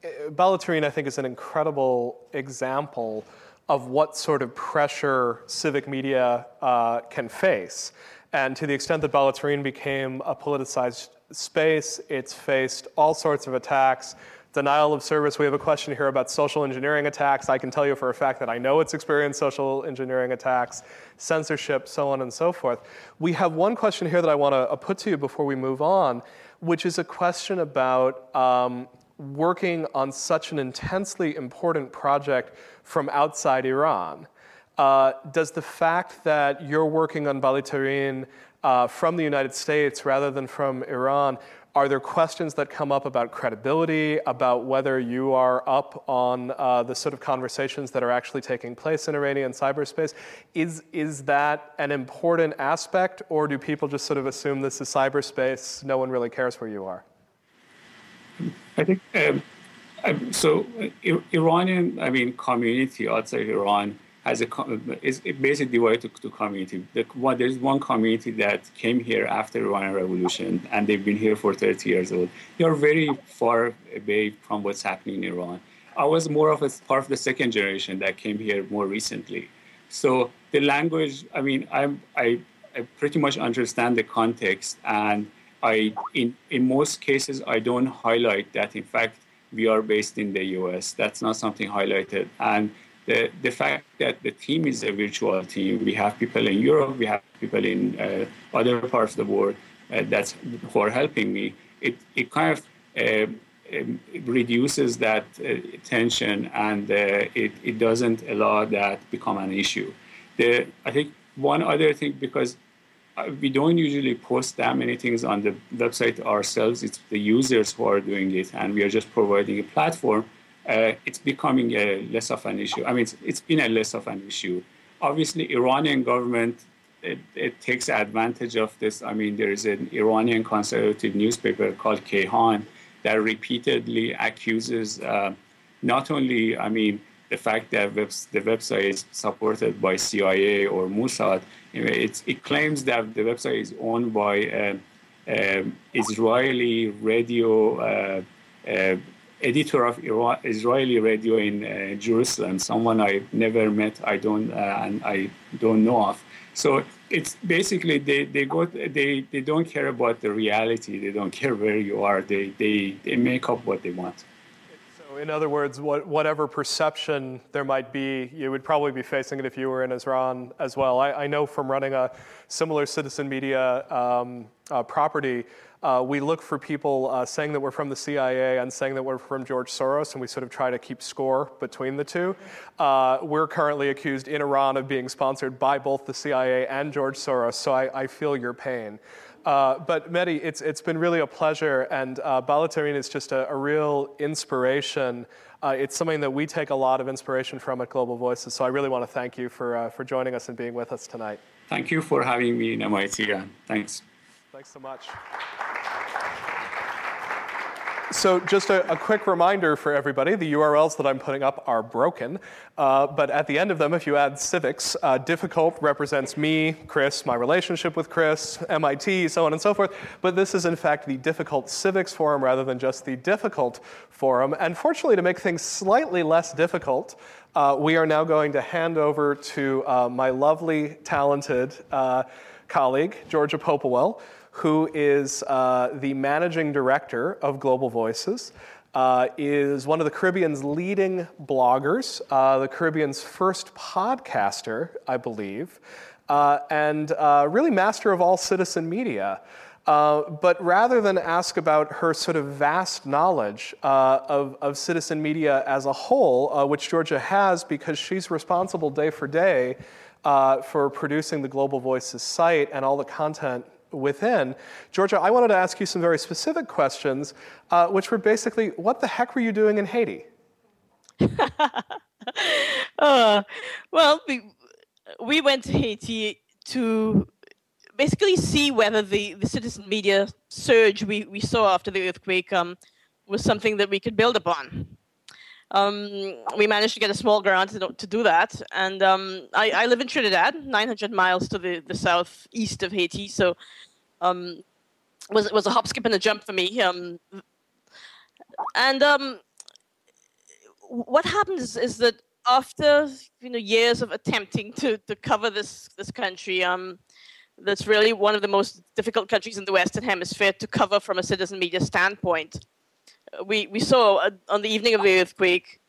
Balatarin, I think, is an incredible example of what sort of pressure civic media uh, can face. And to the extent that Balatarin became a politicized space, it's faced all sorts of attacks denial of service. We have a question here about social engineering attacks. I can tell you for a fact that I know it's experienced social engineering attacks, censorship, so on and so forth. We have one question here that I want to uh, put to you before we move on, which is a question about um, working on such an intensely important project from outside Iran. Uh, does the fact that you're working on Balatarin uh, from the United States rather than from Iran are there questions that come up about credibility, about whether you are up on uh, the sort of conversations that are actually taking place in Iranian cyberspace? Is, is that an important aspect, or do people just sort of assume this is cyberspace, no one really cares where you are? I think um, so. Uh, Iranian, I mean, community outside Iran has a is basically divided to, to community. The, one, there's one community that came here after Iranian Revolution, and they've been here for 30 years old. They are very far away from what's happening in Iran. I was more of a part of the second generation that came here more recently. So the language, I mean, I'm, I, I pretty much understand the context, and I, in, in most cases, I don't highlight that. In fact, we are based in the U.S. That's not something highlighted, and the, the fact that the team is a virtual team, we have people in Europe, we have people in uh, other parts of the world uh, that's who are helping me. It, it kind of uh, um, reduces that uh, tension and uh, it, it doesn't allow that become an issue. The, I think one other thing, because we don't usually post that many things on the website ourselves, it's the users who are doing it, and we are just providing a platform uh, it's becoming a less of an issue. I mean, it's, it's been a less of an issue. Obviously, Iranian government it, it, takes advantage of this. I mean, there is an Iranian conservative newspaper called Kayhan that repeatedly accuses uh, not only, I mean, the fact that webs, the website is supported by CIA or Mossad, it claims that the website is owned by uh, uh, Israeli radio uh, uh, editor of Israeli radio in uh, Jerusalem, someone I never met, I don't, uh, and I don't know of. So it's basically they, they go they, they don't care about the reality. They don't care where you are. They they, they make up what they want. In other words, what, whatever perception there might be, you would probably be facing it if you were in Iran as well. I, I know from running a similar citizen media um, uh, property uh, we look for people uh, saying that we're from the CIA and saying that we're from George Soros, and we sort of try to keep score between the two. Uh, we're currently accused in Iran of being sponsored by both the CIA and George Soros, so I, I feel your pain. Uh, but Mehdi, it's, it's been really a pleasure, and uh, is just a, a real inspiration. Uh, it's something that we take a lot of inspiration from at Global Voices, so I really want to thank you for, uh, for joining us and being with us tonight. Thank you for having me in MIT. Thanks. Thanks so much. So, just a, a, quick reminder for everybody the URLs that I'm putting up are broken, uh, but at the end of them, if you add civics, uh, difficult represents me, Chris, my relationship with Chris, MIT, so on and so forth. But this is, in fact, the difficult civics forum rather than just the difficult forum. And fortunately, to make things slightly less difficult, uh, we are now going to hand over to uh, my lovely, talented uh, colleague, Georgia Popplewell who is uh, the managing director of Global Voices. Uh, is one of the Caribbean's leading bloggers, uh, the Caribbean's first podcaster, I believe, uh, and uh, really master of all citizen media. Uh, but rather than ask about her sort of vast knowledge of, of citizen media as a whole, which Georgia has because she's responsible day for day for producing the Global Voices site and all the content within. Georgia, I wanted to ask you some very specific questions, uh, which were basically what the heck were you doing in Haiti? uh, well, we, we went to Haiti to basically see whether the, the citizen media surge we, we saw after the earthquake um, was something that we could build upon. Um, we managed to get a small grant to, to do that, and um, I, I, live in Trinidad, 900 miles to the, the southeast of Haiti. So, um, was it was a hop, skip, and a jump for me. Um, and um, what happens is that after you know years of attempting to, to cover this this country, um, that's really one of the most difficult countries in the Western Hemisphere to cover from a citizen media standpoint we, we saw uh, on the evening of the earthquake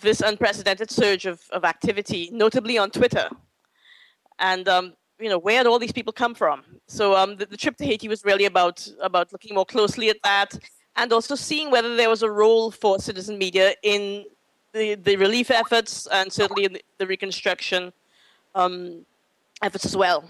this unprecedented surge of, of activity, notably on Twitter. And um, you know, where did all these people come from? So um, the, the, trip to Haiti was really about about looking more closely at that, and also seeing whether there was a role for citizen media in the, the relief efforts and certainly in the, the reconstruction um, efforts as well.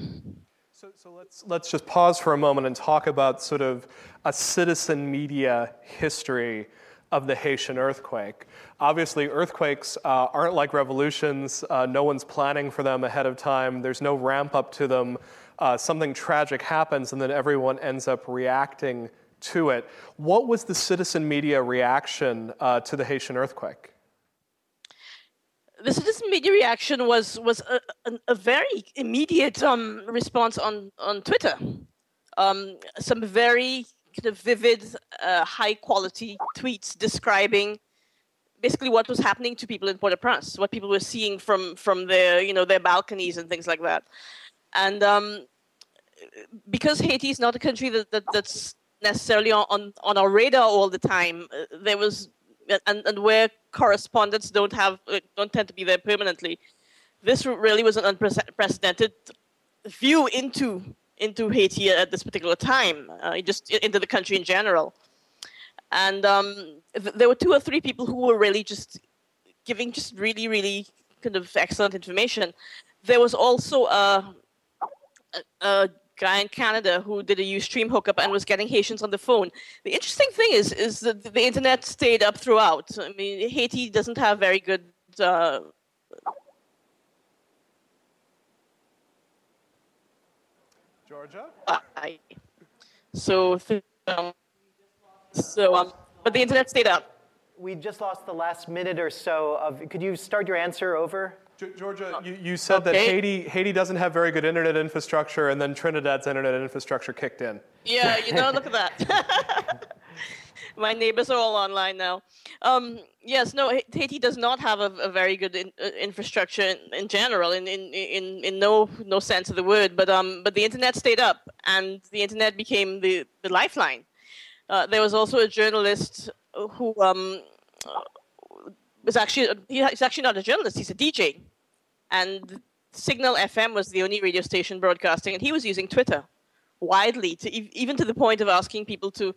So, so let's, let's just pause for a moment and talk about sort of a citizen media history of the Haitian earthquake. Obviously, earthquakes uh, aren't like revolutions. Uh, no one's planning for them ahead of time. There's no ramp up to them. Uh, something tragic happens, and then everyone ends up reacting to it. What was the citizen media reaction uh, to the Haitian earthquake? The citizen media reaction was was a, a, very immediate um, response on on Twitter. Um, some very kind of vivid, uh, high quality tweets describing basically what was happening to people in Port-au-Prince, what people were seeing from from their you know their balconies and things like that. And um, because Haiti is not a country that, that that's necessarily on, on our radar all the time, uh, there was and, and where correspondents don't have uh, don't tend to be there permanently. This really was an unprecedented view into into Haiti at this particular time, uh, just into the country in general. And um, th- there were two or three people who were really just giving just really, really kind of excellent information. There was also a, a, a guy in Canada who did a Ustream hookup and was getting Haitians on the phone. The interesting thing is, is that the internet stayed up throughout. I mean, Haiti doesn't have very good. Uh, Georgia. I, so, um, so um, but the internet stayed up. We just lost the last minute or so of. Could you start your answer over? Georgia, you, you said okay. that Haiti, Haiti doesn't have very good internet infrastructure, and then Trinidad's internet infrastructure kicked in. Yeah, you know, look at that. My neighbors are all online now. Um, yes, no, Haiti does not have a, a very good in, uh, infrastructure in, in, general, in, in, in, in no no sense of the word. But um, but the internet stayed up, and the internet became the, the lifeline. Uh, there was also a journalist who um, was actually he's actually not a journalist; he's a DJ, and Signal FM was the only radio station broadcasting, and he was using Twitter widely, to even to the point of asking people to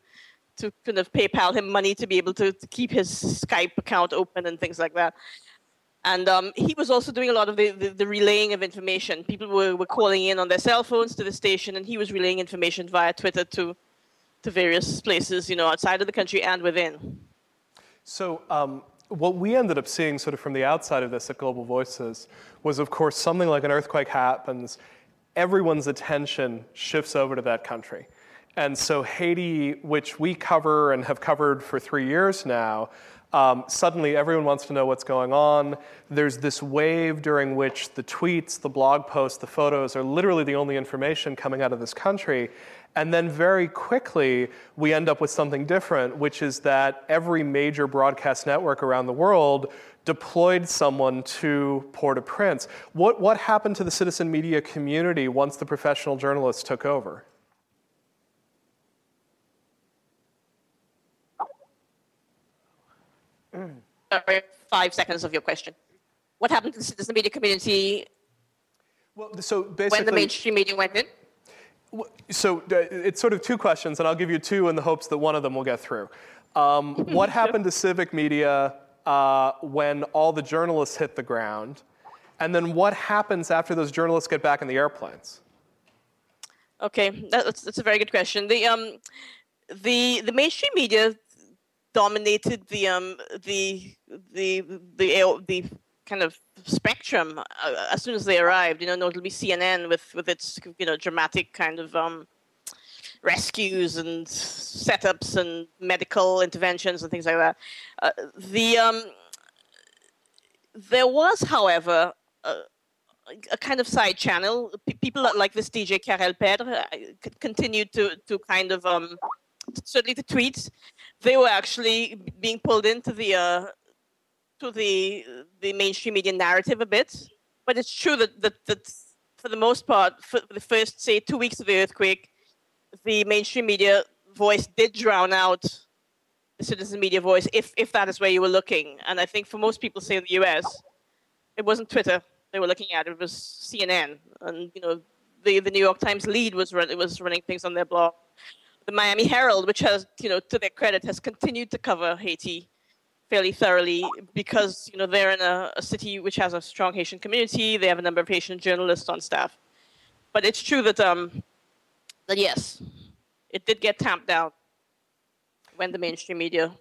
to kind of PayPal him money to be able to, to keep his Skype account open and things like that. And um, he was also doing a lot of the, the, the, relaying of information. People were, were calling in on their cell phones to the station, and he was relaying information via Twitter to to various places, you know, outside of the country and within. So um, what we ended up seeing sort of from the outside of this at Global Voices was, of course, something like an earthquake happens, everyone's attention shifts over to that country. And so Haiti, which we cover and have covered for three years now, um, suddenly everyone wants to know what's going on. There's this wave during which the tweets, the blog posts, the photos are literally the only information coming out of this country. And then very quickly, we end up with something different, which is that every major broadcast network around the world deployed someone to Port au Prince. What, what happened to the citizen media community once the professional journalists took over? Sorry, five seconds of your question. What happened to the citizen media community well, so basically, when the mainstream media went in? So uh, it's sort of two questions, and I'll give you two in the hopes that one of them will get through. Um, what happened to civic media uh, when all the journalists hit the ground? And then what happens after those journalists get back in the airplanes? Okay, that's, that's a very good question. The, um, the, the mainstream media dominated the, um, the, the, the, the kind of spectrum uh, as soon as they arrived. You know, notably CNN with with its you know dramatic kind of um, rescues and setups and medical interventions and things like that. Uh, the um, there was, however, a, kind of side channel. P- people like this DJ Carel Pedre uh, continued to, to kind of, um, certainly the tweets, they were actually being pulled into the, uh, to the, the mainstream media narrative a bit. But it's true that, that, that for the most part, for the first, say, two weeks of the earthquake, the mainstream media voice did drown out the citizen media voice, if, if that is where you were looking. And I think for most people, say in the US, it wasn't Twitter they were looking at. It was CNN. And, you know, the, the New York Times lead was, run, was running things on their blog. The Miami Herald, which has, you know, to their credit, has continued to cover Haiti fairly thoroughly because you know they're in a, a, city which has a strong Haitian community. They have a number of Haitian journalists on staff. But it's true that um, that yes, it did get tamped down when the mainstream media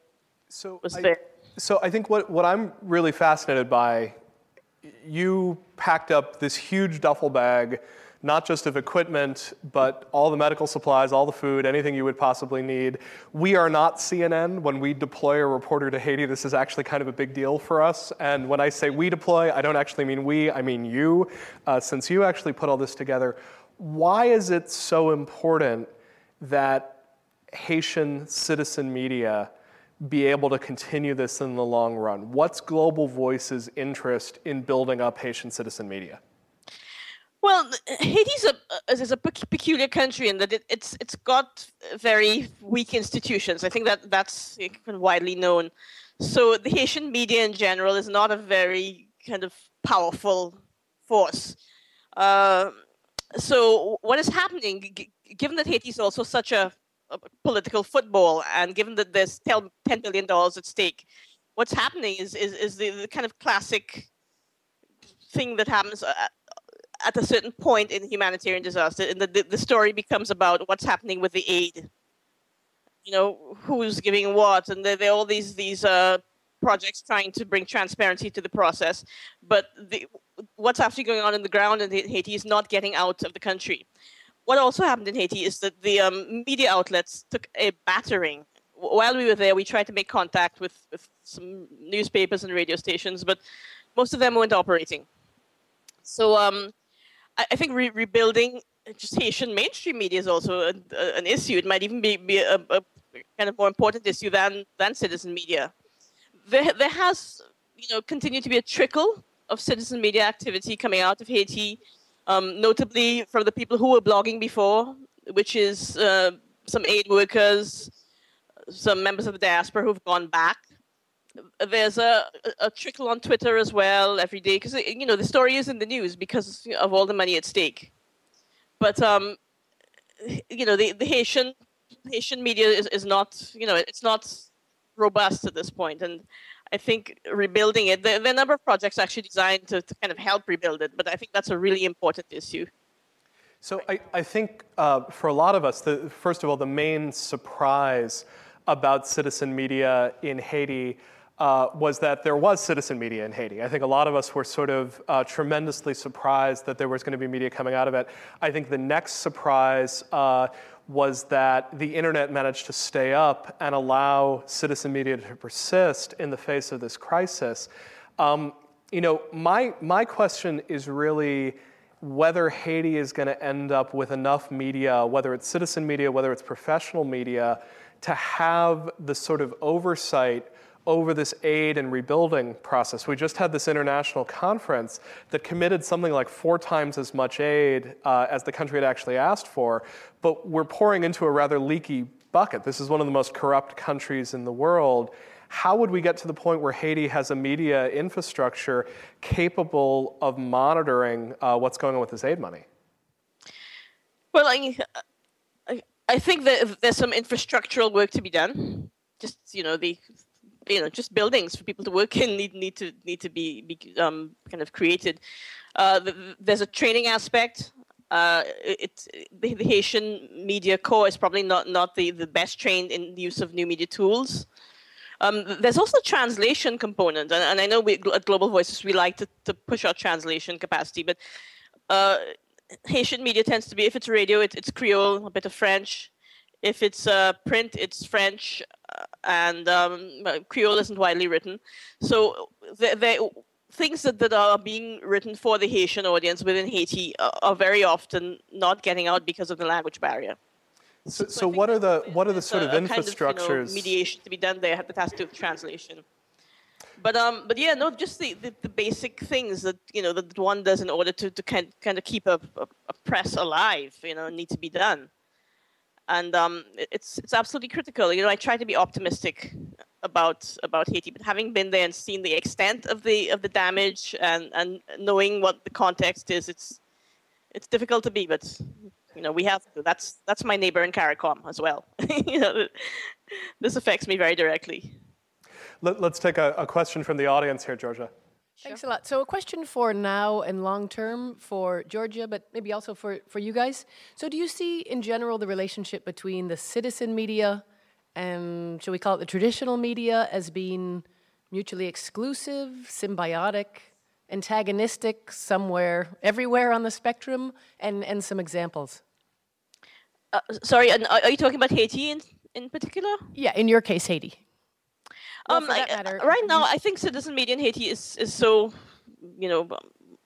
so was I, there. So I think what, what I'm really fascinated by, you packed up this huge duffel bag not just of equipment, but all the medical supplies, all the food, anything you would possibly need. We are not CNN. When we deploy a reporter to Haiti, this is actually kind of a big deal for us. And when I say we deploy, I don't actually mean we, I mean you. Uh, since you actually put all this together, why is it so important that Haitian citizen media be able to continue this in the long run? What's Global Voice's interest in building up Haitian citizen media? Well, Haiti's a is a peculiar country in that it, it's it's got very weak institutions. I think that that's widely known. So the Haitian media in general is not a very kind of powerful force. Uh, so what is happening, g- given that Haiti is also such a, a, political football, and given that there's ten billion dollars at stake, what's happening is is, is the, the kind of classic thing that happens uh, at a certain point in humanitarian disaster, and the, the, story becomes about what's happening with the aid. You know, who's giving what, and there, there are all these these uh, projects trying to bring transparency to the process. But the, what's actually going on in the ground in Haiti is not getting out of the country. What also happened in Haiti is that the um, media outlets took a battering. While we were there, we tried to make contact with, with some newspapers and radio stations, but most of them weren't operating. So um, I, I think re- rebuilding just Haitian mainstream media is also a, a, an issue. It might even be, be a, a, kind of more important issue than, than citizen media. There, there has, you know, continued to be a trickle of citizen media activity coming out of Haiti, um, notably from the people who were blogging before, which is uh, some aid workers, some members of the diaspora who've gone back there's a, a trickle on Twitter as well every day because you know the story is in the news because of all the money at stake. But um, you know the, the Haitian Haitian media is, is not you know it's not robust at this point, and I think rebuilding it. There, there are a number of projects actually designed to, to kind of help rebuild it, but I think that's a really important issue. So I, I think uh, for a lot of us, the, first of all, the main surprise about citizen media in Haiti uh, was that there was citizen media in Haiti. I think a lot of us were sort of uh, tremendously surprised that there was going to be media coming out of it. I think the next surprise uh, was that the internet managed to stay up and allow citizen media to persist in the face of this crisis. Um, you know, my, my question is really whether Haiti is going to end up with enough media, whether it's citizen media, whether it's professional media, to have the sort of oversight over this aid and rebuilding process. We just had this international conference that committed something like four times as much aid uh, as the country had actually asked for, but we're pouring into a rather leaky bucket. This is one of the most corrupt countries in the world. How would we get to the point where Haiti has a media infrastructure capable of monitoring uh, what's going on with this aid money? Well, I, I think that there's some infrastructural work to be done. Just you know the you know just buildings for people to work in need need to need to be, be um, kind of created. Uh, the, there's a training aspect. Uh, it, the, the, Haitian media corps is probably not, not the, the best trained in the use of new media tools. Um, there's also a translation component, and, and I know we, at Global Voices we like to, to push our translation capacity, but uh, Haitian media tends to be, if it's radio, it, it's Creole, a bit of French, if it's uh, print, it's French, uh, and um, Creole isn't widely written. So they, they, things that, that are being written for the Haitian audience within Haiti are, are very often not getting out because of the language barrier. So, so, so what are the what are the sort of infrastructures? Kind of, you know, mediation to be done there that has to do with translation. But um, but yeah, no, just the, the, the, basic things that you know that one does in order to, to kind kind of keep a, a, a press alive, you know, need to be done. And um, it's it's absolutely critical. You know, I try to be optimistic about about Haiti, but having been there and seen the extent of the of the damage and and knowing what the context is, it's it's difficult to be. But you know, we have to. That's that's my neighbor in CARICOM as well. you know, this affects me very directly. Let, us take a, a, question from the audience here, Georgia. Thanks a lot. So, a question for now and long term for Georgia, but maybe also for, for you guys. So, do you see in general the relationship between the citizen media and, shall we call it the traditional media, as being mutually exclusive, symbiotic, antagonistic, somewhere, everywhere on the spectrum, and, and some examples? Uh, sorry, are you talking about Haiti in, in particular? Yeah, in your case, Haiti. Well, um, I, uh, right now, I think citizen media in Haiti is, is so, you know,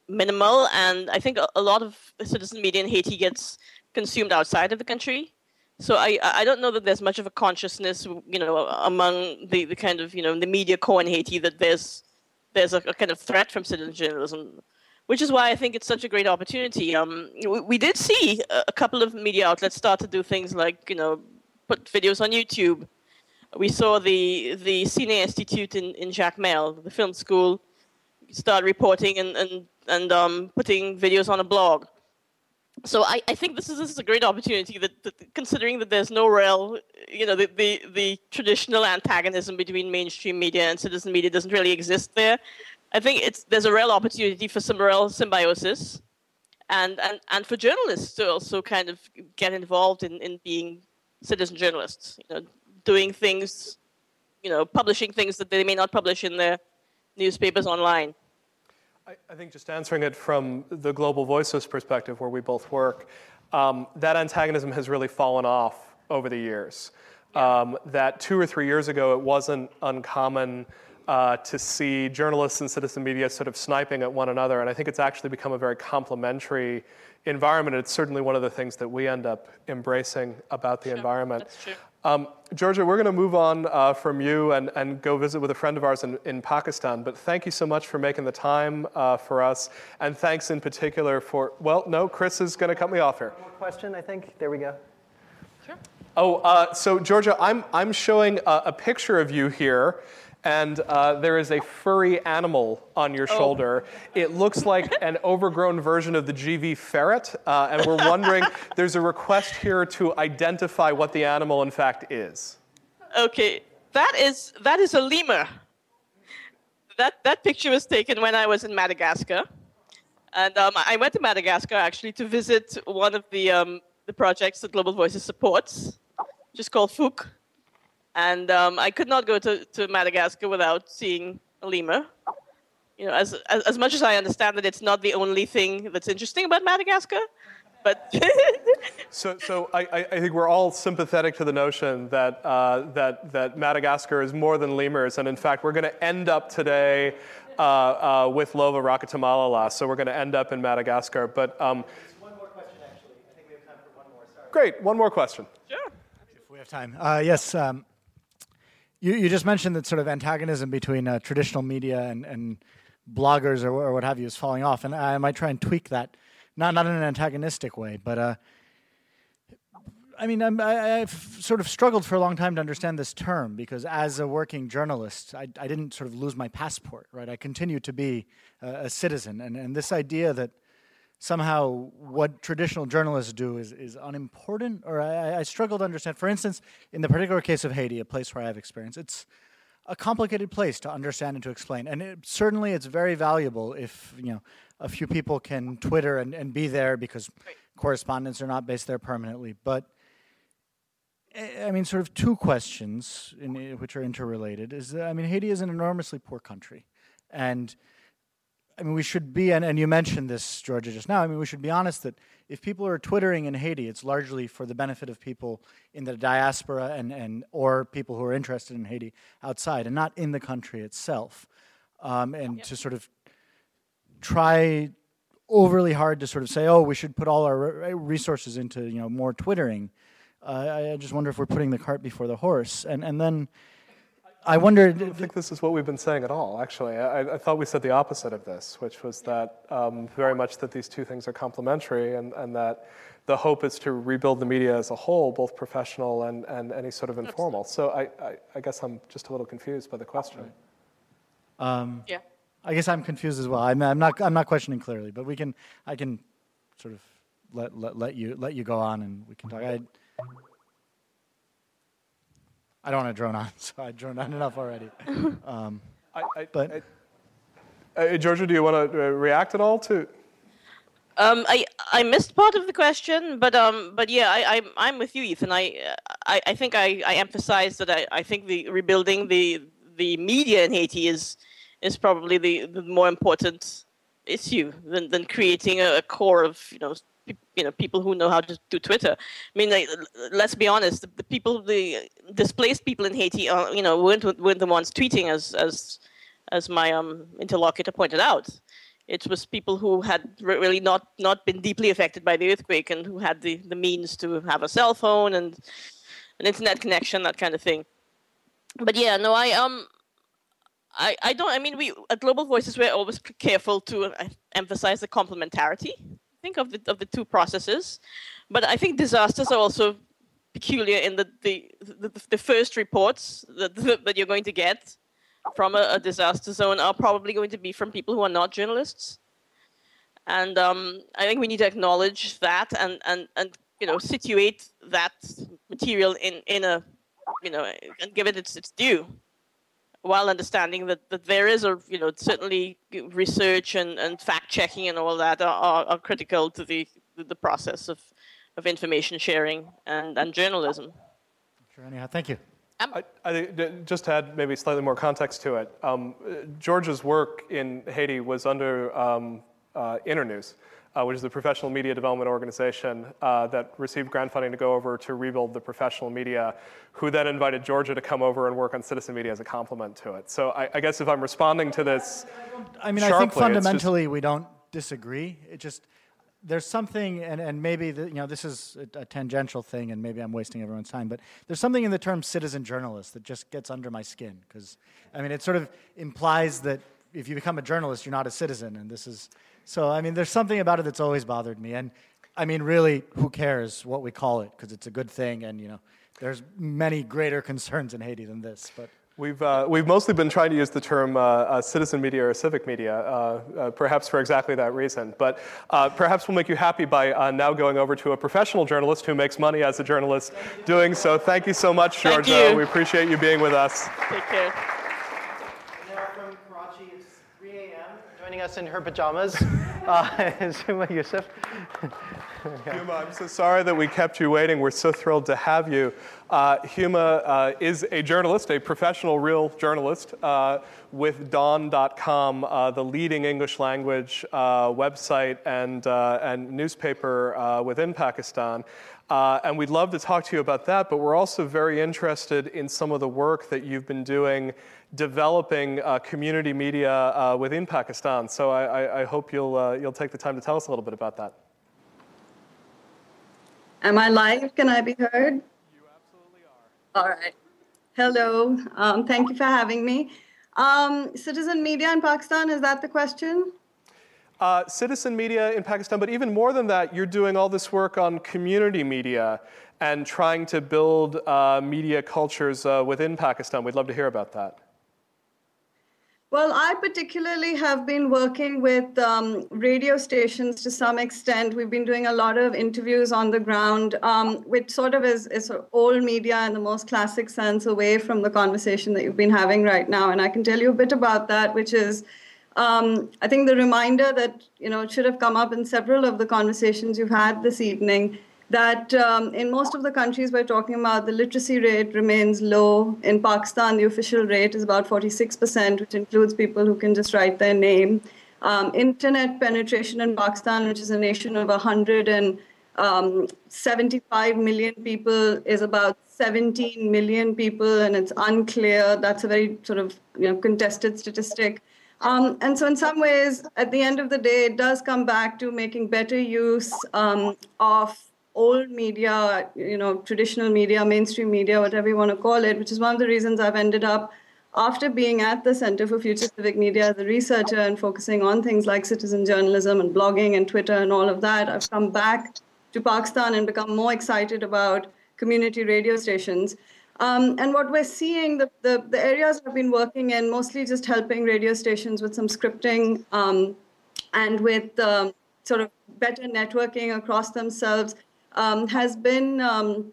minimal, and I think a, a lot of citizen media in Haiti gets consumed outside of the country. So I, I don't know that there's much of a consciousness, you know, among the, the kind of, you know, the media corps in Haiti that there's there's a, a kind of threat from citizen journalism, which is why I think it's such a great opportunity. Um, we, we did see a couple of media outlets start to do things like, you know, put videos on YouTube we saw the the Cine Institute in, in Jacmel, the film school, start reporting and and, and um, putting videos on a blog. So I, I think this is this is a great opportunity that, that considering that there's no real you know the, the, the traditional antagonism between mainstream media and citizen media doesn't really exist there. I think it's there's a real opportunity for some real symbiosis and, and, and for journalists to also kind of get involved in, in being citizen journalists. You know, doing things, you know, publishing things that they may not publish in their newspapers online. I, I think just answering it from the Global Voices perspective, where we both work, um, that antagonism has really fallen off over the years. Um, that two or three years ago, it wasn't uncommon uh, to see journalists and citizen media sort of sniping at one another, and I think it's actually become a very complementary environment. It's certainly one of the things that we end up embracing about the sure. environment. That's true. Um, Georgia, we're going to move on uh, from you and, and go visit with a friend of ours in, in Pakistan. But thank you so much for making the time uh, for us. And thanks in particular for, well, no, Chris is going to cut me off here. One more question, I think. There we go. Sure. Oh, uh, so Georgia, I'm, I'm showing a, a picture of you here and uh, there is a furry animal on your oh. shoulder. It looks like an overgrown version of the GV ferret, uh, and we're wondering there's a request here to identify what the animal in fact is. Okay, that is that is a lemur. That that picture was taken when I was in Madagascar, and um, I went to Madagascar actually to visit one of the um, the projects that Global Voices supports, which is called Foko and um, I could not go to, to Madagascar without seeing a lemur. You know, as, as, as much as I understand that it's not the only thing that's interesting about Madagascar, but so, so I, I think we're all sympathetic to the notion that, uh, that, that Madagascar is more than lemurs, and in fact, we're going to end up today uh, uh, with Lova Rakotomalala, so we're going to end up in Madagascar. But um, one more question, actually. I think we have time for one more. Sorry. Great, one more question. Sure. If we have time. Uh, yes. Um, you, you just mentioned that sort of antagonism between uh, traditional media and, and bloggers or, or, what have you is falling off, and I might try and tweak that, not not in an antagonistic way, but uh, I mean, I'm, I, have sort of struggled for a long time to understand this term because as a working journalist, I, I didn't sort of lose my passport, right? I continue to be a citizen, and, and this idea that somehow what traditional journalists do is, is unimportant, or I, I, struggle to understand. For instance, in the particular case of Haiti, a place where I have experience, it's a complicated place to understand and to explain. And it, certainly it's very valuable if, you know, a few people can Twitter and, and be there because right. correspondents are not based there permanently. But I mean, sort of two questions in, which are interrelated is that, I mean, Haiti is an enormously poor country. And I mean, we should be, and, and you mentioned this, Georgia, just now. I mean, we should be honest that if people are twittering in Haiti, it's largely for the benefit of people in the diaspora and, and or people who are interested in Haiti outside, and not in the country itself. Um, and to sort of try overly hard to sort of say, oh, we should put all our resources into you know more twittering. Uh, I just wonder if we're putting the cart before the horse. And and then I wonder. I don't think this is what we've been saying at all. Actually, I, I thought we said the opposite of this, which was that um, very much that these two things are complementary, and and that the hope is to rebuild the media as a whole, both professional and, and any sort of informal. So I, I, I guess I'm just a little confused by the question. Um, yeah. I guess I'm confused as well. I'm, I'm, not, I'm not questioning clearly, but we can, I can sort of let, let, let, you, let you go on and we can talk. I, I don't want to drone on, so I droned on enough already. Um, I, I, but, uh, Georgia, do you want to uh, react at all to? Um, I I missed part of the question, but um, but yeah, I I'm I'm with you, Ethan. I I, I think I, I emphasized that I, I think the rebuilding the the media in Haiti is is probably the, the more important issue than, than creating a, a core of you know you know people who know how to do Twitter. I mean, like, let's be honest. The, the, people, the displaced people in Haiti, are, you know, weren't weren't the ones tweeting, as as as my um, interlocutor pointed out. It was people who had really not, not been deeply affected by the earthquake and who had the, the means to have a cell phone and an internet connection, that kind of thing. But yeah, no, I um, I, I don't. I mean, we at Global Voices we're always careful to uh, emphasize the complementarity. Think of the of the two processes, but I think disasters are also peculiar in the the, the, the first reports that that you're going to get from a, a, disaster zone are probably going to be from people who are not journalists. And um, I think we need to acknowledge that and, and, and you know situate that material in, in a you know and give it its, its due while understanding that, that there is a you know certainly research and, and fact checking and all that are, are, are critical to the the process of, of information sharing and, and journalism. Sure, anyhow, thank you. I, I, just to add maybe slightly more context to it, um, George's work in Haiti was under um, uh, Internews, uh, which is the professional media development organization uh, that received grant funding to go over to rebuild the professional media, who then invited Georgia to come over and work on citizen media as a complement to it. So I, I guess if I'm responding to this, I mean, sharply, I think fundamentally just, we don't disagree. It just there's something, and, and maybe the, you know this is a, a, tangential thing, and maybe I'm wasting everyone's time, but there's something in the term citizen journalist that just gets under my skin because I mean it sort of implies that if you become a journalist, you're not a citizen, and this is so. I mean, there's something about it that's always bothered me, and I mean, really, who cares what we call it because it's a good thing, and you know, there's many greater concerns in Haiti than this, but. We've, uh, we've mostly been trying to use the term uh, uh, citizen media or civic media, uh, uh, perhaps for exactly that reason. But uh, perhaps we'll make you happy by now going over to a professional journalist who makes money as a journalist doing so. Thank you so much, Georgia. We appreciate you being with us. Take care. from Karachi, it's 3 a.m. Joining us in her pajamas is Huma Yusuf. Huma, I'm so sorry that we kept you waiting. We're so thrilled to have you. Uh, Huma uh, is a journalist, a professional, real journalist uh, with Dawn.com, uh, the leading English language uh, website and, uh, and newspaper within Pakistan. And we'd love to talk to you about that, but we're also very interested in some of the work that you've been doing developing community media within Pakistan. So I, I, I hope you'll, you'll take the time to tell us a little bit about that. Am I live? Can I be heard? You absolutely are. All right. Hello. Um, thank you for having me. Um, citizen media in Pakistan, is that the question? Uh, citizen media in Pakistan, but even more than that, you're doing all this work on community media and trying to build uh, media cultures uh, within Pakistan. We'd love to hear about that. Well, I particularly have been working with um, radio stations to some extent. We've been doing a lot of interviews on the ground, um, which sort of is, is old media in the most classic sense, away from the conversation that you've been having right now. And I can tell you a bit about that, which is, um, I think the reminder that you know should have come up in several of the conversations you've had this evening that um, in most of the countries we're talking about, the literacy rate remains low. In Pakistan, the official rate is about 46%, which includes people who can just write their name. Um, internet penetration in Pakistan, which is a nation of 175 um, people, is about 17 million people, and it's unclear. That's a very sort of you know contested statistic. Um, and so, in some ways, at the end of the day, it does come back to making better use um, of old media, you know, traditional media, mainstream media, whatever you want to call it, which is one of the reasons I've ended up, after being at the Center for Future Civic Media as a researcher and focusing on things like citizen journalism and blogging and Twitter and all of that, I've come back to Pakistan and become more excited about community radio stations. Um, and what we're seeing, the, the, the, areas I've been working in, mostly just helping radio stations with some scripting um, and with um, sort of better networking across themselves, um, has been um,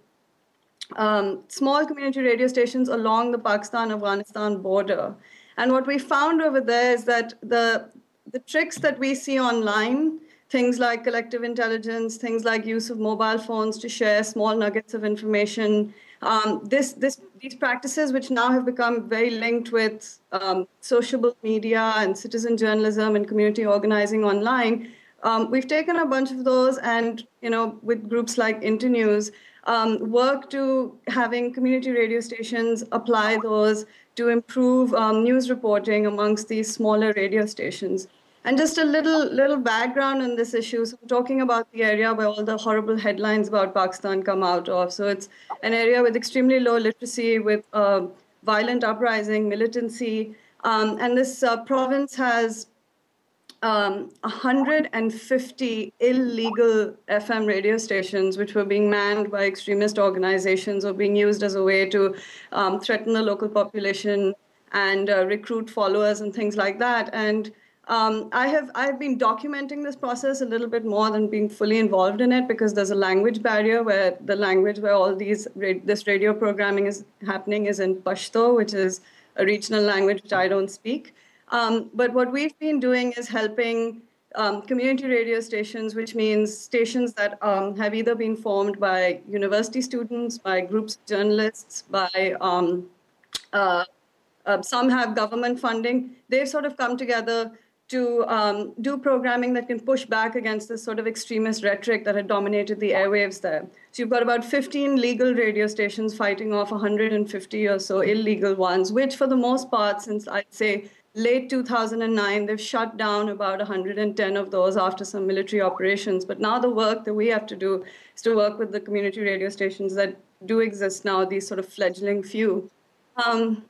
um, small community radio stations along the Pakistan Afghanistan border. And what we found over there is that the, the tricks that we see online, things like collective intelligence, things like use of mobile phones to share small nuggets of information, um, this, this, these practices, which now have become very linked with um, sociable media and citizen journalism and community organizing online, um, we've taken a bunch of those and, you know, with groups like Internews, um, work to having community radio stations apply those to improve um, news reporting amongst these smaller radio stations. And just a little little background on this issue. So, I'm talking about the area where all the horrible headlines about Pakistan come out of. So, it's an area with extremely low literacy, with uh, violent uprising, militancy, um, and this uh, province has um, 150 illegal FM radio stations, which were being manned by extremist organizations or being used as a way to um, threaten the local population and uh, recruit followers and things like that. And um, I have I've been documenting this process a little bit more than being fully involved in it because there's a language barrier where the language where all these this radio programming is happening is in Pashto, which is a regional language which I don't speak. Um, but what we've been doing is helping um, community radio stations, which means stations that um, have either been formed by university students, by groups of journalists, by um, uh, uh, some have government funding. They've sort of come together to um, do programming that can push back against this sort of extremist rhetoric that had dominated the airwaves there. So you've got about 15 legal radio stations fighting off 150 or so illegal ones, which for the most part, since I'd say late 2009, they've shut down about 110 of those after some military operations. But now the work that we have to do is to work with the community radio stations that do exist now, these sort of fledgling few. Um,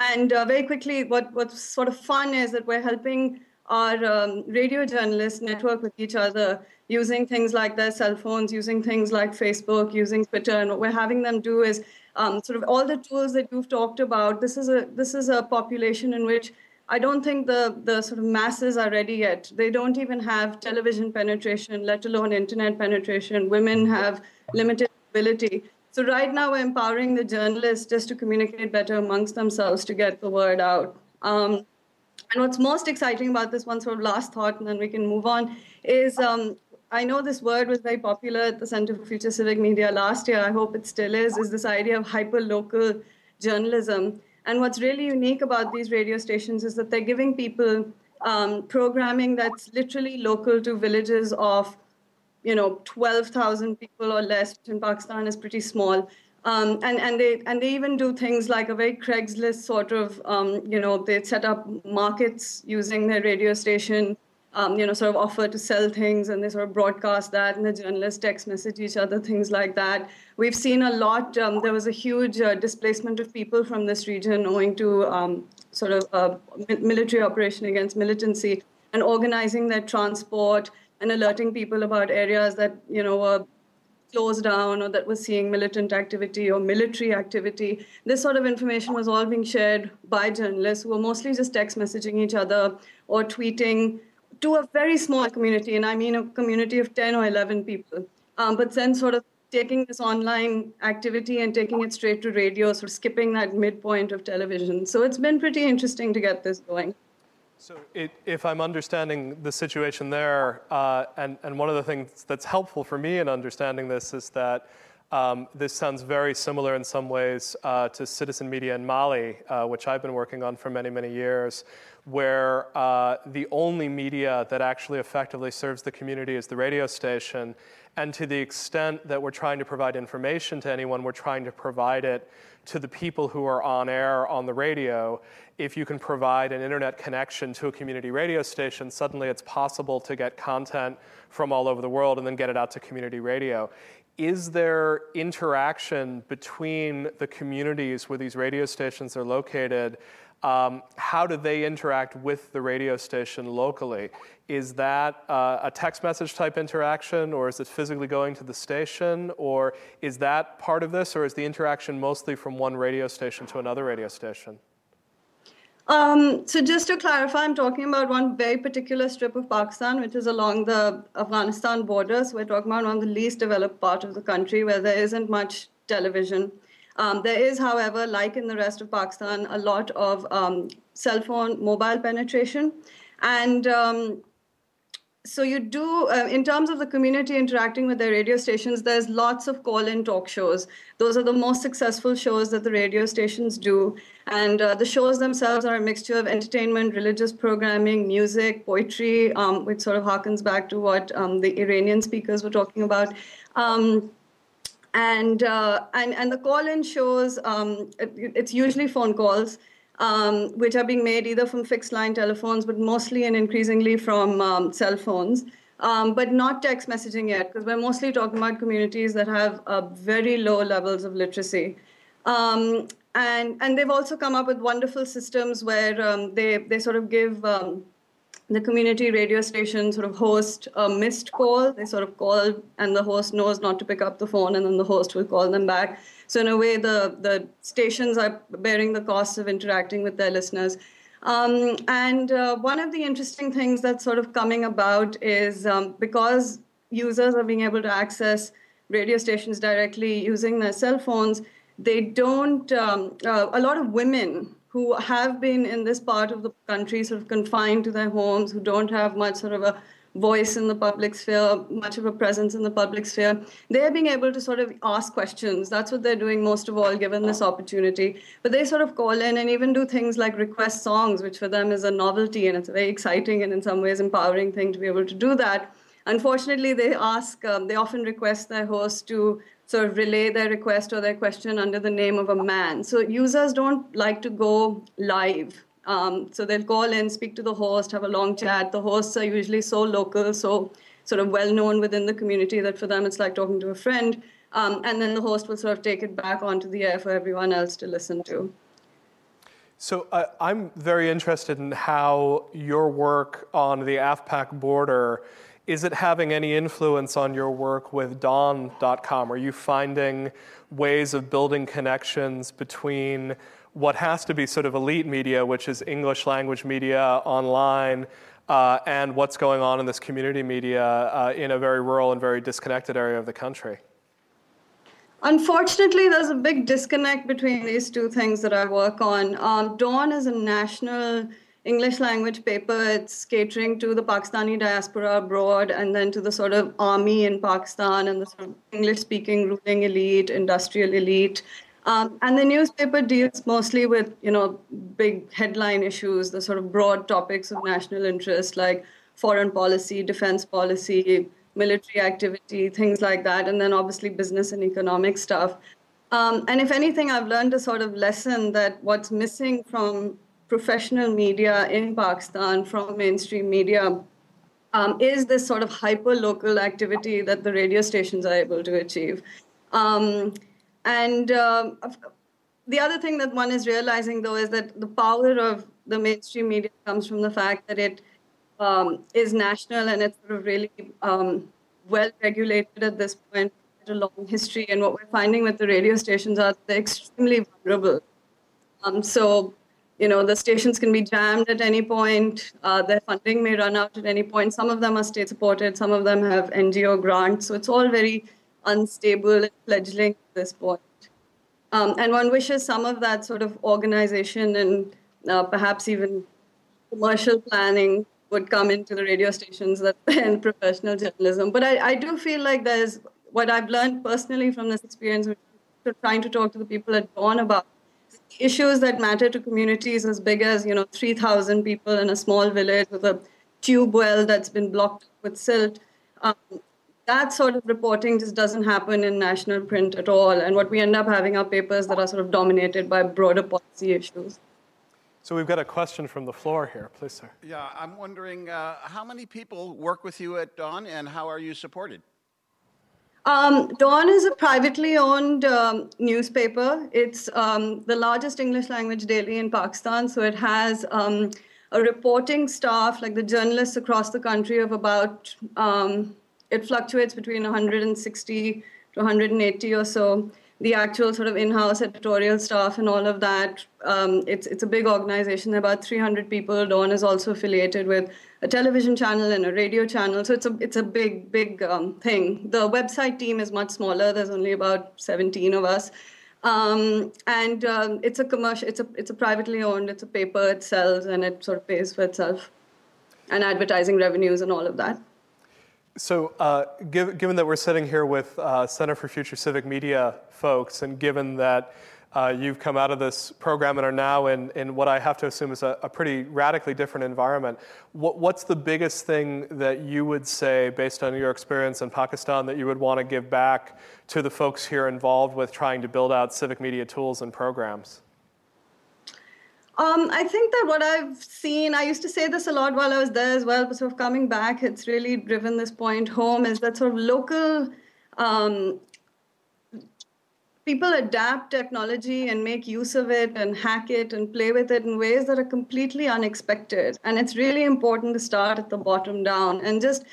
and uh, very quickly, what, what's sort of fun is that we're helping our um, radio journalists network with each other using things like their cell phones, using things like Facebook, using Twitter. And what we're having them do is um, sort of all the tools that you've talked about. This is a this is a population in which I don't think the, the sort of masses are ready yet. They don't even have television penetration, let alone internet penetration. Women have limited ability. So right now we're empowering the journalists just to communicate better amongst themselves to get the word out. Um, and what's most exciting about this one sort of last thought, and then we can move on, is um, I know this word was very popular at the Center for Future Civic Media last year. I hope it still is. Is this idea of hyper local journalism? And what's really unique about these radio stations is that they're giving people um, programming that's literally local to villages of, you know, 12,000 people or less, which in Pakistan is pretty small. Um, and, and they and they even do things like a very Craigslist sort of, um, you know, they set up markets using their radio station um, you know, sort of offer to sell things and they sort of broadcast that and the journalists text message each other, things like that. We've seen a lot, um, there was a huge uh, displacement of people from this region owing to um, sort of a military operation against militancy and organizing their transport and alerting people about areas that, you know, were closed down or that were seeing militant activity or military activity. This sort of information was all being shared by journalists who were mostly just text messaging each other or tweeting to a very small community, and I mean a community of 10 or 11 people. Um, but then sort of taking this online activity and taking it straight to radio, sort of skipping that midpoint of television. So it's been pretty interesting to get this going. So, it, if I'm understanding the situation there, uh, and, and one of the things that's helpful for me in understanding this is that um, this sounds very similar in some ways uh, to citizen media in Mali, uh, which I've been working on for many, many years, where uh, the only media that actually effectively serves the community is the radio station. And to the extent that we're trying to provide information to anyone, we're trying to provide it to the people who are on air on the radio. If you can provide an internet connection to a community radio station, suddenly it's possible to get content from all over the world and then get it out to community radio. Is there interaction between the communities where these radio stations are located um, how do they interact with the radio station locally? Is that uh, a text message type interaction, or is it physically going to the station, or is that part of this, or is the interaction mostly from one radio station to another radio station? Um, so just to clarify, I'm talking about one very particular strip of Pakistan, which is along the Afghanistan border. So we're talking about one of the least developed part of the country where there isn't much television. Um, there is, however, like in the rest of Pakistan, a lot of um, cell phone mobile penetration. And um, so you do, uh, in terms of the community interacting with their radio stations, there's lots of call-in talk shows. Those are the most successful shows that the radio stations do. And uh, the shows themselves are a mixture of entertainment, religious programming, music, poetry, um, which sort of harkens back to what um, the Iranian speakers were talking about. Um, and uh, and and the call-in shows um, it, it's usually phone calls um, which are being made either from fixed line telephones but mostly and increasingly from um, cell phones. Um, but not text messaging yet because we're mostly talking about communities that have uh, very low levels of literacy. Um, and and they've also come up with wonderful systems where um, they they sort of give the community radio station sort of host a missed call. They sort of call, and the host knows not to pick up the phone, and then the host will call them back. So in a way, the the stations are bearing the cost of interacting with their listeners. Um, and uh, one of the interesting things that's sort of coming about is um, because users are being able to access radio stations directly using their cell phones, they don't. Um, uh, a lot of women who have been in this part of the country sort of confined to their homes, who don't have much sort of a voice in the public sphere, much of a presence in the public sphere, they're being able to sort of ask questions. That's what they're doing most of all, given this opportunity. But they sort of call in and even do things like request songs, which for them is a novelty and it's a very exciting and in some ways empowering thing to be able to do that. Unfortunately, they ask, um, they often request their host to sort of relay their request or their question under the name of a man. So users don't like to go live. Um, so they'll call in, speak to the host, have a long chat. The hosts are usually so local, so sort of well known within the community that for them it's like talking to a friend. Um, and then the host will sort of take it back onto the air for everyone else to listen to. So uh, I'm very interested in how your work on the AfPak border is it having any influence on your work with Dawn.com? Are you finding ways of building connections between what has to be sort of elite media, which is English language media online, uh, and what's going on in this community media uh, in a very rural and very disconnected area of the country? Unfortunately, there's a big disconnect between these two things that I work on. Um, Dawn is a national English language paper. It's catering to the Pakistani diaspora abroad and then to the sort of army in Pakistan and the sort of English speaking ruling elite, industrial elite. Um, and the newspaper deals mostly with, you know, big headline issues, the sort of broad topics of national interest like foreign policy, defense policy, military activity, things like that, and then obviously business and economic stuff. Um, and if anything, I've learned a sort of lesson that what's missing from professional media in Pakistan from mainstream media um, is this sort of hyper local activity that the radio stations are able to achieve. Um, and uh, the other thing that one is realizing, though, is that the power of the mainstream media comes from the fact that it um, is national and it's sort of really um, well regulated at this point, a long history. And what we're finding with the radio stations are they're extremely vulnerable. Um, so you know the stations can be jammed at any point uh, their funding may run out at any point. Some of them are state supported some of them have ngo grants. So it's all very unstable and fledgling at this point. Um, and one wishes some of that sort of organization and uh, perhaps even commercial planning would come into the radio stations that and professional journalism. But I, I do feel like there's what i've learned personally from this experience trying to talk to the people at dawn about issues that matter to communities as big as you know 3,000 people in a small village with a tube well that's been blocked with silt. Um, that sort of reporting just doesn't happen in national print at all. And what we end up having are papers that are sort of dominated by broader policy issues. So we've got a question from the floor here, please, sir. Yeah, I'm wondering uh, how many people work with you at Dawn, and how are you supported? Um, Dawn is a privately owned um, newspaper. It's um, the largest English language daily in Pakistan, so it has um, a reporting staff, like the journalists across the country, of about, um, it fluctuates between 160 to 180 or so the actual sort of in-house editorial staff and all of that. Um, it's it's a big organization. About 300 people. Dawn is also affiliated with a television channel and a radio channel. So it's a it's a big big um, thing. The website team is much smaller. There's only about 17 of us. Um, and um, it's a commercial. It's a it's a privately owned. It's a paper. It sells and it sort of pays for itself, and advertising revenues and all of that. So, uh, give, given that we're sitting here with uh, Center for Future Civic Media folks, and given that uh, you've come out of this program and are now in, in what I have to assume is a, a pretty radically different environment, what, what's the biggest thing that you would say, based on your experience in Pakistan, that you would want to give back to the folks here involved with trying to build out civic media tools and programs? Um, I think that what I've seen, I used to say this a lot while I was there as well, but sort of coming back, it's really driven this point home is that sort of local um, people adapt technology and make use of it and hack it and play with it in ways that are completely unexpected. And it's really important to start at the bottom down and just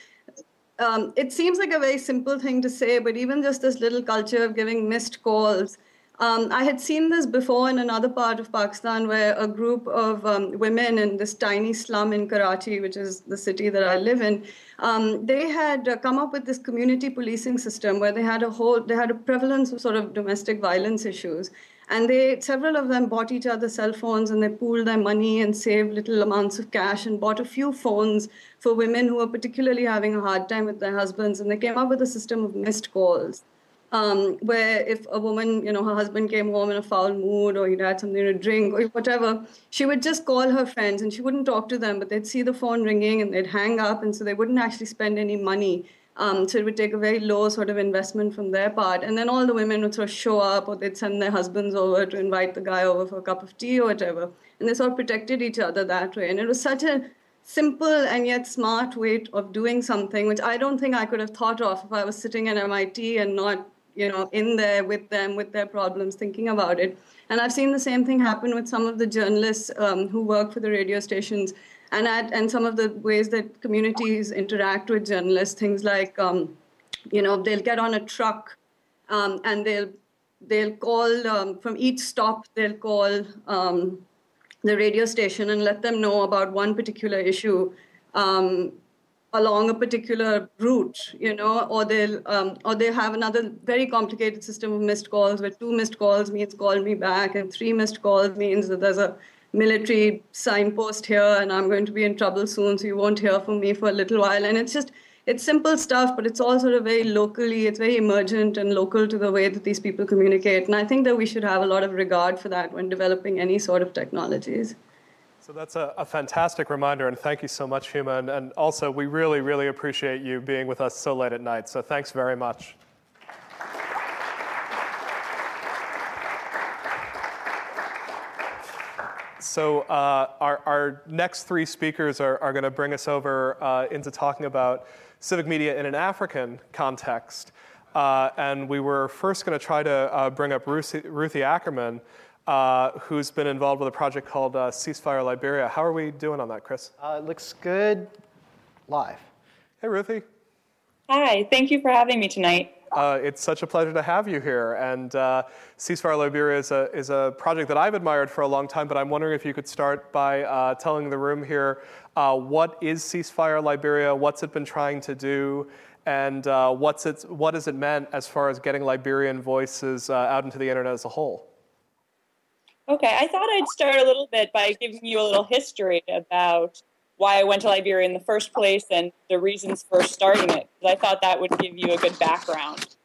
um, it seems like a very simple thing to say, but even just this little culture of giving missed calls um, I had seen this before in another part of Pakistan where a group of um, women in this tiny slum in Karachi, which is the city that I live in, um, they had uh, come up with this community policing system where they had a whole, they had a prevalence of sort of domestic violence issues. And they, several of them bought each other cell phones and they pooled their money and saved little amounts of cash and bought a few phones for women who were particularly having a hard time with their husbands. And they came up with a system of missed calls um, where if a woman, you know, her husband came home in a foul mood or he'd had something to drink or whatever, she would just call her friends and she wouldn't talk to them, but they'd see the phone ringing and they'd hang up, and so they wouldn't actually spend any money. Um, so it would take a very low sort of investment from their part. And then all the women would sort of show up or they'd send their husbands over to invite the guy over for a cup of tea or whatever. And they sort of protected each other that way. And it was such a simple and yet smart way of doing something, which I don't think I could have thought of if I was sitting at MIT and not you know, in there with them, with their problems, thinking about it. And I've seen the same thing happen with some of the journalists um, who work for the radio stations and at, and some of the ways that communities interact with journalists, things like, um, you know, they'll get on a truck um, and they'll they'll call um, from each stop they'll call um, the radio station and let them know about one particular issue um, along a particular route, you know, or they'll um, or they have another very complicated system of missed calls where two missed calls means call me back, and three missed calls means that there's a military signpost here and I'm going to be in trouble soon, so you won't hear from me for a little while. And it's just it's simple stuff, but it's all sort of very locally, it's very emergent and local to the way that these people communicate. And I think that we should have a lot of regard for that when developing any sort of technologies. So that's a, a, fantastic reminder, and thank you so much, Huma. And, and also, we really, really appreciate you being with us so late at night. So thanks very much. So uh, our, our, next three speakers are, are going to bring us over uh, into talking about civic media in an African context. Uh, and we were first going to try to uh, bring up Ruthie, Ruthie Ackerman, uh, who's been involved with a project called uh, Ceasefire Liberia. How are we doing on that, Chris? Uh, it looks good live. Hey, Ruthie. Hi, thank you for having me tonight. Uh, it's such a pleasure to have you here. And uh, Ceasefire Liberia is a, is a project that I've admired for a long time, but I'm wondering if you could start by uh, telling the room here what is Ceasefire Liberia, what's it been trying to do, and what's it, what has it meant as far as getting Liberian voices out into the internet as a whole? Okay, I thought I'd start a little bit by giving you a little history about why I went to Liberia in the first place and the reasons for starting it, because I thought that would give you a good background.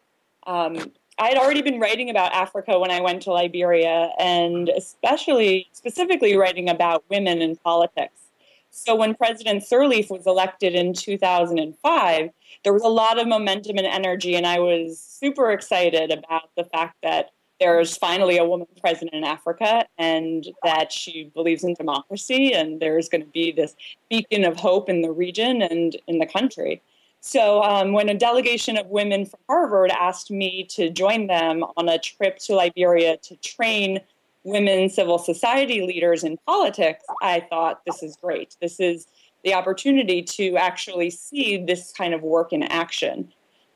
Um, I had already been writing about Africa when I went to Liberia, and especially specifically writing about women in politics. So when President Sirleaf was elected in 2005, there was a lot of momentum and energy, and I was super excited about the fact that there's finally a woman president in Africa and that she believes in democracy, and there's going to be this beacon of hope in the region and in the country. So, um, when a delegation of women from Harvard asked me to join them on a trip to Liberia to train women civil society leaders in politics, I thought this is great. This is the opportunity to actually see this kind of work in action.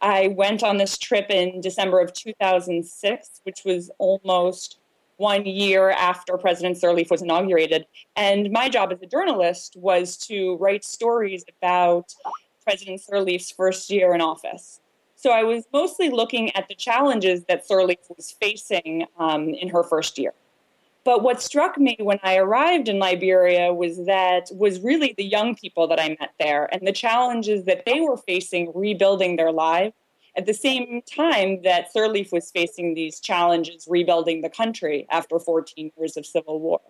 I went on this trip in December of 2006, which was almost one year after President Sirleaf was inaugurated. And my job as a journalist was to write stories about President Sirleaf's first year in office. So I was mostly looking at the challenges that Sirleaf was facing um, in her first year. But what struck me when I arrived in Liberia was that was really the young people that I met there and the challenges that they were facing rebuilding their lives at the same time that Sirleaf was facing these challenges rebuilding the country after 14 years of civil war.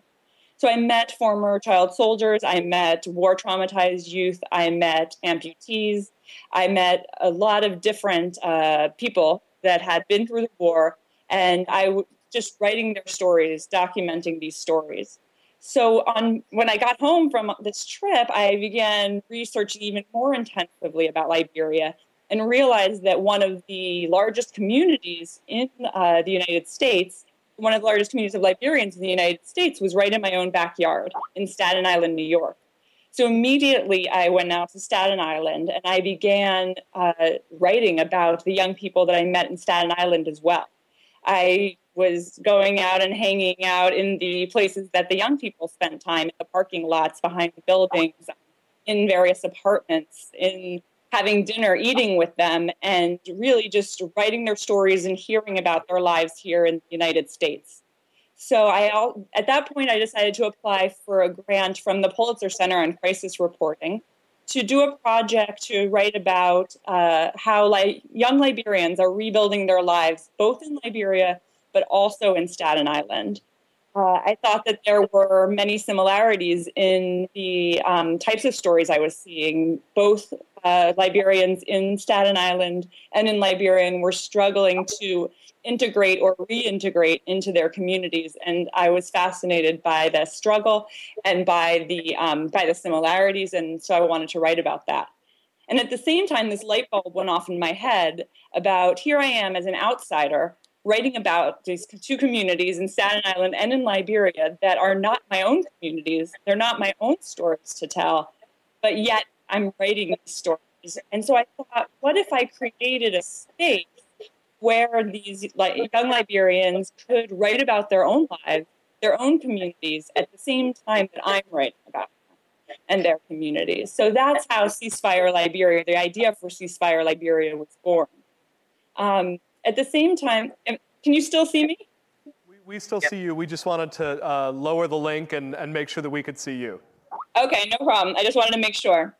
So I met former child soldiers, I met war traumatized youth, I met amputees, I met a lot of different uh, people that had been through the war, and I was just writing their stories, documenting these stories. So on when I got home from this trip, I began researching even more intensively about Liberia and realized that one of the largest communities in uh, the United States one of the largest communities of Liberians in the United States was right in my own backyard in Staten Island, New York. So immediately I went out to Staten Island and I began uh, writing about the young people that I met in Staten Island as well. I was going out and hanging out in the places that the young people spent time in the parking lots behind buildings, in various apartments, in having dinner, eating with them, and really just writing their stories and hearing about their lives here in the United States. So I, at that point, I decided to apply for a grant from the Pulitzer Center on Crisis Reporting to do a project to write about uh, how young Liberians are rebuilding their lives, both in Liberia but also in Staten Island. Uh, I thought that there were many similarities in the um, types of stories I was seeing. Both uh, Liberians in Staten Island and in Liberia were struggling to integrate or reintegrate into their communities, and I was fascinated by the struggle and by the um, by the similarities, and so I wanted to write about that. And at the same time, this light bulb went off in my head about here I am as an outsider writing about these two communities in Staten Island and in Liberia that are not my own communities. They're not my own stories to tell, but yet I'm writing these stories. And so I thought, what if I created a space where these like, young Liberians could write about their own lives, their own communities, at the same time that I'm writing about them and their communities. So that's how Ceasefire Liberia, the idea for Ceasefire Liberia was born. Um, at the same time, can you still see me? We, we still see you. We just wanted to uh, lower the link and, and make sure that we could see you. Okay, no problem. I just wanted to make sure.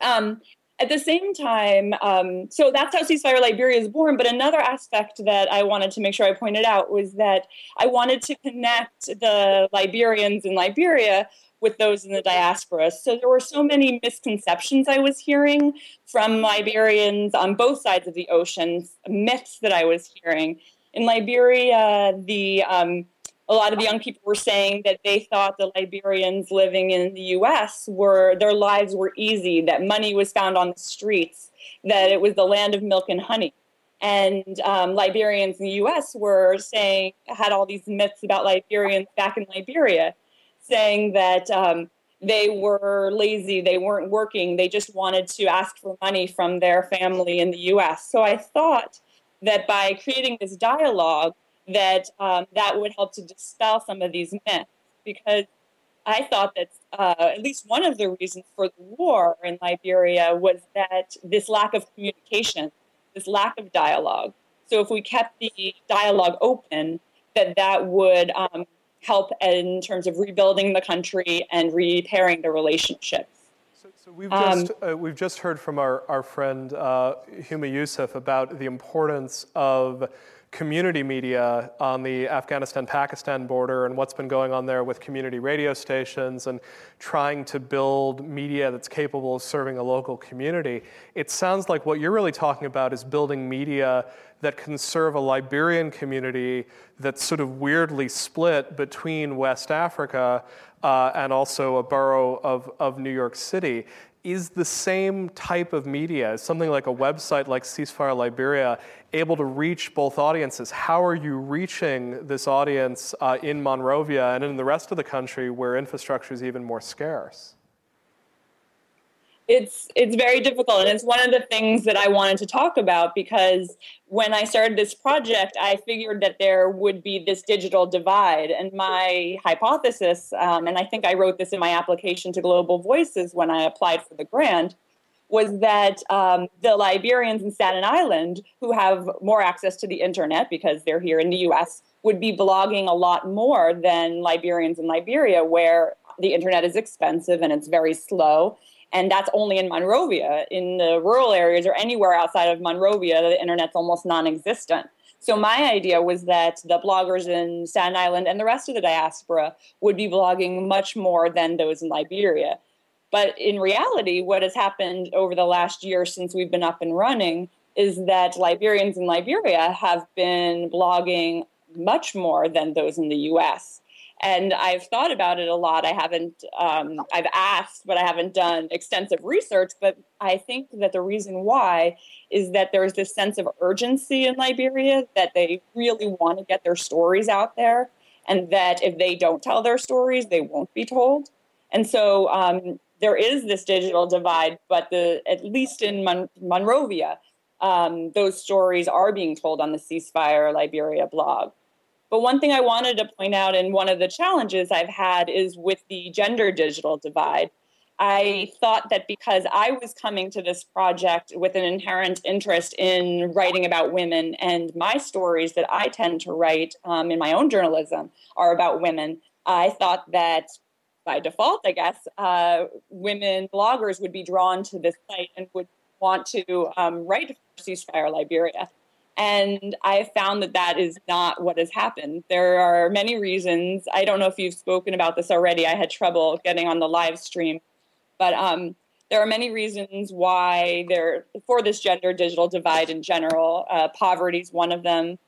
Um, at the same time, um, so that's how Ceasefire Liberia is born. But another aspect that I wanted to make sure I pointed out was that I wanted to connect the Liberians in Liberia with those in the diaspora. So there were so many misconceptions I was hearing from Liberians on both sides of the ocean, myths that I was hearing. In Liberia, the um, a lot of young people were saying that they thought the Liberians living in the U.S. were their lives were easy, that money was found on the streets, that it was the land of milk and honey. And um, Liberians in the U.S. were saying had all these myths about Liberians back in Liberia saying that um, they were lazy, they weren't working, they just wanted to ask for money from their family in the U.S. So I thought that by creating this dialogue, that um, that would help to dispel some of these myths because I thought that uh, at least one of the reasons for the war in Liberia was that this lack of communication, this lack of dialogue. So if we kept the dialogue open, that that would um, help in terms of rebuilding the country and repairing the relationships. So, so we've, um, just, uh, we've just heard from our, our friend uh, Huma Yusuf about the importance of community media on the Afghanistan Pakistan border and what's been going on there with community radio stations and trying to build media that's capable of serving a local community. It sounds like what you're really talking about is building media that can serve a Liberian community that's sort of weirdly split between West Africa uh, and also a borough of, of New York City is the same type of media, something like a website like Ceasefire Liberia, able to reach both audiences? How are you reaching this audience uh, in Monrovia and in the rest of the country where infrastructure is even more scarce? It's it's very difficult. And it's one of the things that i wanted to talk about because when i started this project i figured that there would be this digital divide. And my hypothesis um, and i think i wrote this in my application to global voices when i applied for the grant was that um, the liberians in staten island who have more access to the internet because they're here in the us would be blogging a lot more than liberians in liberia where the internet is expensive and it's very slow and that's only in Monrovia. In the rural areas or anywhere outside of Monrovia, the internet's almost non-existent. So my idea was that the bloggers in Staten Island and the rest of the diaspora would be blogging much more than those in Liberia. But in reality, what has happened over the last year since we've been up and running is that Liberians in Liberia have been blogging much more than those in the US and I've thought about it a lot. I haven't, um, I've asked, but I haven't done extensive research. But I think that the reason why is that there's this sense of urgency in Liberia that they really want to get their stories out there, and that if they don't tell their stories, they won't be told. And so um, there is this digital divide, but the at least in Mon- Monrovia, um, those stories are being told on the Ceasefire Liberia blog. But one thing I wanted to point out, and one of the challenges I've had is with the gender digital divide. I thought that because I was coming to this project with an inherent interest in writing about women, and my stories that I tend to write um, in my own journalism are about women, I thought that by default, I guess, uh, women bloggers would be drawn to this site and would want to um, write for Ceasefire Liberia. And I found that that is not what has happened. There are many reasons. I don't know if you've spoken about this already. I had trouble getting on the live stream, but um, there are many reasons why there for this gender digital divide in general. Uh, poverty is one of them.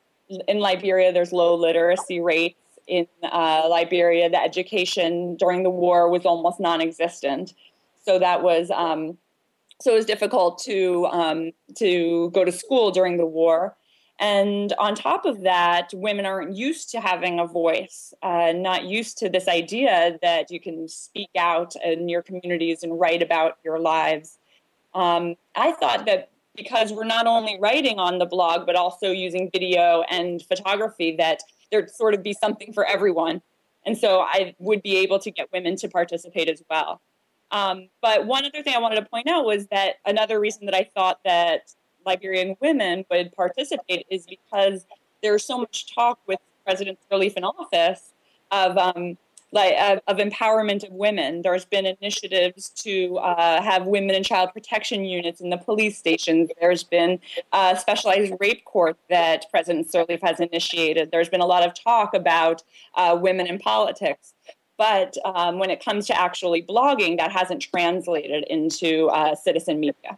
In Liberia, there's low literacy rates. In uh, Liberia, the education during the war was almost non-existent. So that was um, so it was difficult to um, to go to school during the war. And on top of that, women aren't used to having a voice, uh, not used to this idea that you can speak out in your communities and write about your lives. Um, I thought that because we're not only writing on the blog, but also using video and photography, that there'd sort of be something for everyone. And so I would be able to get women to participate as well. Um, but one other thing I wanted to point out was that another reason that I thought that Liberian women would participate is because there's so much talk with President Sirleaf in office of um, like of, of, empowerment of women. There's been initiatives to uh, have women and child protection units in the police stations. There's been a specialized rape court that President Sirleaf has initiated. There's been a lot of talk about uh, women in politics. But um, when it comes to actually blogging, that hasn't translated into uh, citizen media.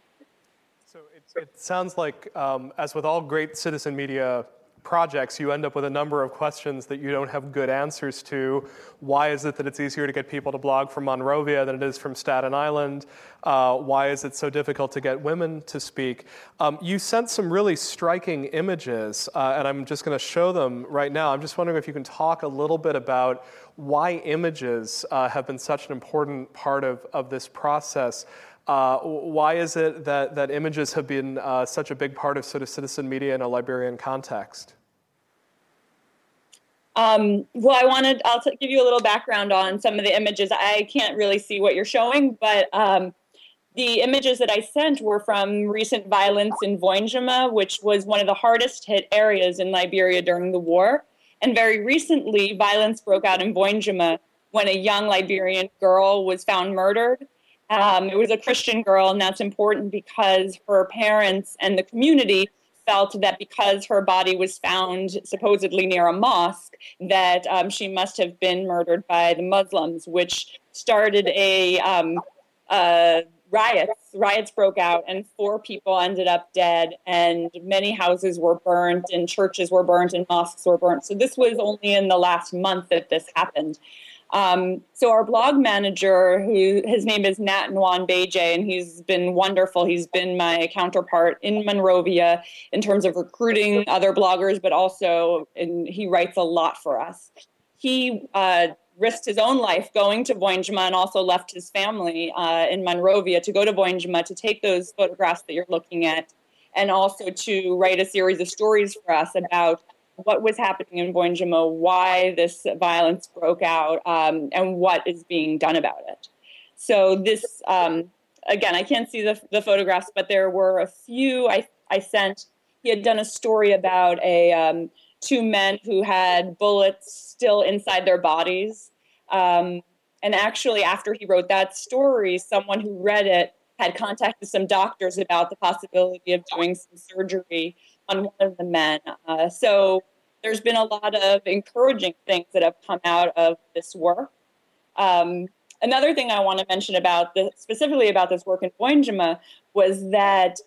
It sounds like, um, as with all great citizen media projects, you end up with a number of questions that you don't have good answers to. Why is it that it's easier to get people to blog from Monrovia than it is from Staten Island? Uh, why is it so difficult to get women to speak? Um, you sent some really striking images, uh, and I'm just going to show them right now. I'm just wondering if you can talk a little bit about why images uh, have been such an important part of, of this process. Uh, why is it that, that images have been uh, such a big part of sort of citizen media in a Liberian context? Um, well, I wanted, I'll t- give you a little background on some of the images. I can't really see what you're showing, but um, the images that I sent were from recent violence in Voinjama, which was one of the hardest hit areas in Liberia during the war. And very recently, violence broke out in Voinjama when a young Liberian girl was found murdered um, it was a Christian girl, and that's important because her parents and the community felt that because her body was found supposedly near a mosque, that um, she must have been murdered by the Muslims, which started a um, uh, riots. Riots broke out, and four people ended up dead, and many houses were burnt, and churches were burnt, and mosques were burnt. So this was only in the last month that this happened. Um, so our blog manager, who his name is Nat Nwan Beje, and he's been wonderful. He's been my counterpart in Monrovia in terms of recruiting other bloggers, but also and he writes a lot for us. He uh, risked his own life going to Voinjama and also left his family uh, in Monrovia to go to Voinjama to take those photographs that you're looking at, and also to write a series of stories for us about what was happening in Voinjama, why this violence broke out, um, and what is being done about it. So this, um, again, I can't see the, the photographs, but there were a few I, I sent. He had done a story about a um, two men who had bullets still inside their bodies. Um, and actually, after he wrote that story, someone who read it had contacted some doctors about the possibility of doing some surgery on one of the men. Uh, so there's been a lot of encouraging things that have come out of this work. Um, another thing I want to mention about the, specifically about this work in Voinjama was that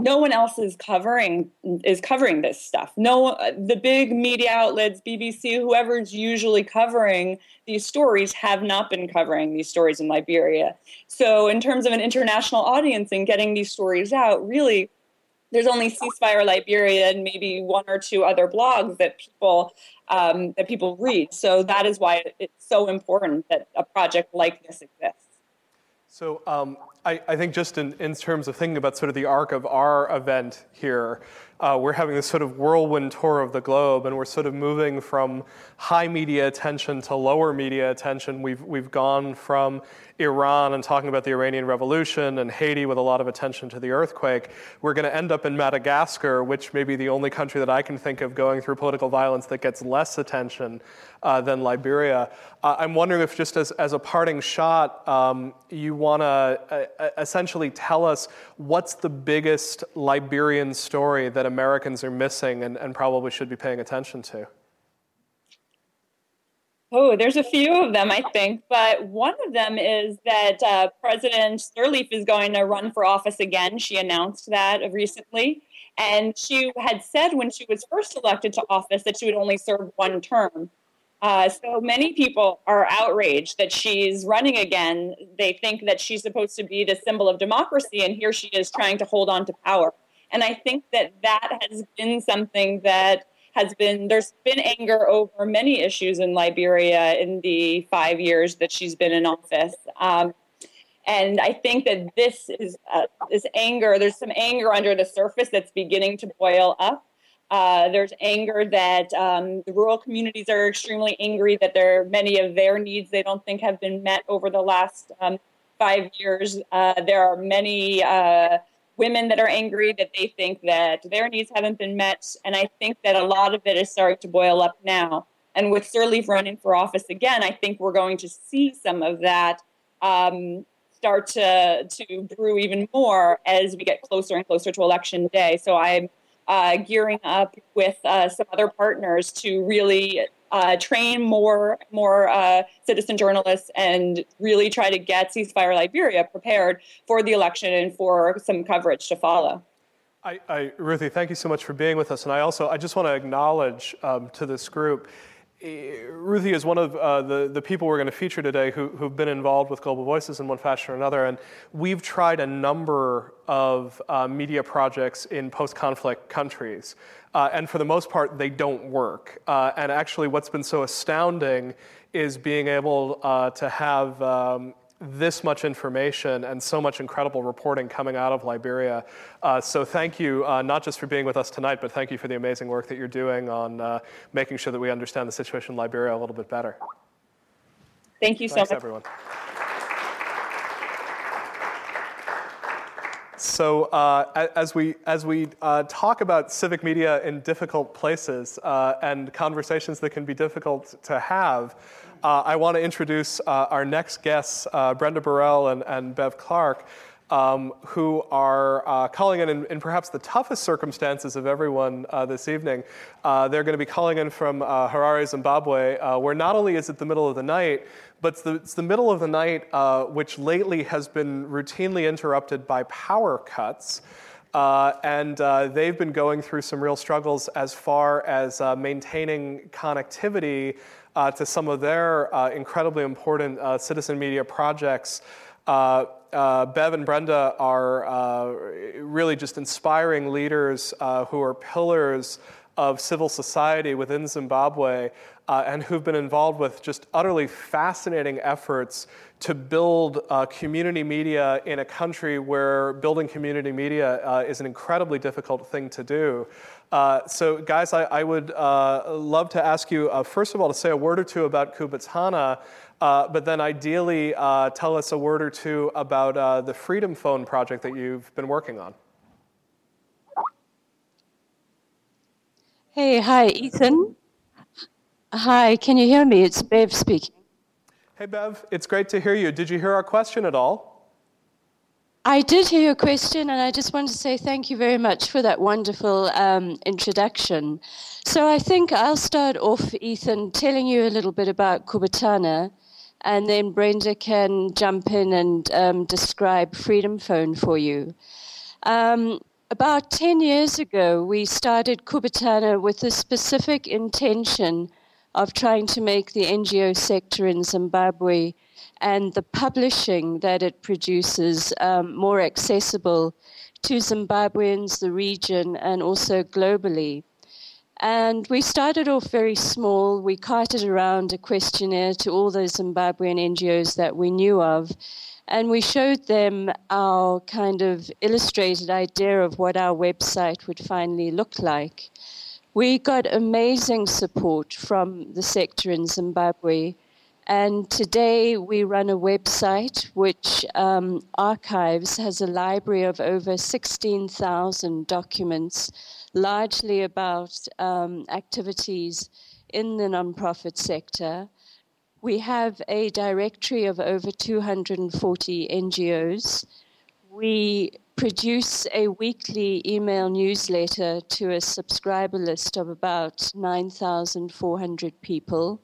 no one else is covering is covering this stuff. No, the big media outlets, BBC, whoever's usually covering these stories, have not been covering these stories in Liberia. So, in terms of an international audience and getting these stories out, really, there's only ceasefire liberia and maybe one or two other blogs that people um, that people read so that is why it's so important that a project like this exists so um, I, I, think just in, in terms of thinking about sort of the arc of our event here uh, we're having this sort of whirlwind tour of the globe, and we're sort of moving from high media attention to lower media attention. We've, we've gone from Iran and talking about the Iranian Revolution and Haiti with a lot of attention to the earthquake. We're going to end up in Madagascar, which may be the only country that I can think of going through political violence that gets less attention uh, than Liberia. Uh, I'm wondering if, just as, as a parting shot, um, you want to uh, essentially tell us what's the biggest Liberian story that Americans are missing and, and probably should be paying attention to? Oh, there's a few of them, I think. But one of them is that uh, President Sirleaf is going to run for office again. She announced that recently. And she had said when she was first elected to office that she would only serve one term. Uh, so many people are outraged that she's running again. They think that she's supposed to be the symbol of democracy, and here she is trying to hold on to power. And I think that that has been something that has been there's been anger over many issues in Liberia in the five years that she's been in office. Um, and I think that this is uh, this anger. There's some anger under the surface that's beginning to boil up. Uh, there's anger that um, the rural communities are extremely angry that there many of their needs they don't think have been met over the last um, five years. Uh, there are many uh, women that are angry that they think that their needs haven't been met. And I think that a lot of it is starting to boil up now. And with Sirleaf running for office again, I think we're going to see some of that um, start to, to brew even more as we get closer and closer to election day. So I'm uh, gearing up with uh, some other partners to really uh, train more more uh, citizen journalists and really try to get ceasefire Liberia prepared for the election and for some coverage to follow. I, I, Ruthie, thank you so much for being with us. And I also I just want to acknowledge um, to this group. Eh, Ruthie is one of uh, the, the people we're going to feature today who, who've been involved with Global Voices in one fashion or another. And we've tried a number of uh, media projects in post conflict countries. Uh, and for the most part, they don't work. Uh, and actually, what's been so astounding is being able uh, to have um, this much information and so much incredible reporting coming out of Liberia. Uh, so thank you, uh, not just for being with us tonight, but thank you for the amazing work that you're doing on uh, making sure that we understand the situation in Liberia a little bit better. Thank you so much. everyone. So uh, as we, as we uh, talk about civic media in difficult places uh, and conversations that can be difficult to have, uh, I want to introduce uh, our next guests, uh, Brenda Burrell and, and Bev Clark. um, who are uh, calling in, in, in perhaps the toughest circumstances of everyone uh, this evening. Uh, they're going to be calling in from Harare, Zimbabwe, where not only is it the middle of the night, but it's the, it's the middle of the night, which lately has been routinely interrupted by power cuts. Uh, and uh, they've been going through some real struggles as far as uh, maintaining connectivity to some of their incredibly important citizen media projects. Uh, uh, Bev and Brenda are uh, really just inspiring leaders uh, who are pillars of civil society within Zimbabwe uh, and who've been involved with just utterly fascinating efforts to build uh, community media in a country where building community media is an incredibly difficult thing to do. Uh, so, guys, I, I would uh, love to ask you, uh, first of all, to say a word or two about Kubatana, uh, but then ideally uh, tell us a word or two about uh, the Freedom Phone project that you've been working on. Hey, hi, Ethan. Hi, can you hear me? It's Bev speaking. Hey, Bev, it's great to hear you. Did you hear our question at all? I did hear your question, and I just want to say thank you very much for that wonderful um, introduction. So, I think I'll start off, Ethan, telling you a little bit about Kubatana, and then Brenda can jump in and um, describe Freedom Phone for you. Um, about 10 years ago, we started Kubatana with the specific intention of trying to make the NGO sector in Zimbabwe and the publishing that it produces um, more accessible to Zimbabweans, the region, and also globally. And we started off very small. We carted around a questionnaire to all those Zimbabwean NGOs that we knew of. And we showed them our kind of illustrated idea of what our website would finally look like. We got amazing support from the sector in Zimbabwe. And today we run a website which um, archives, has a library of over 16,000 documents, largely about um, activities in the nonprofit sector. We have a directory of over 240 NGOs. We produce a weekly email newsletter to a subscriber list of about 9,400 people.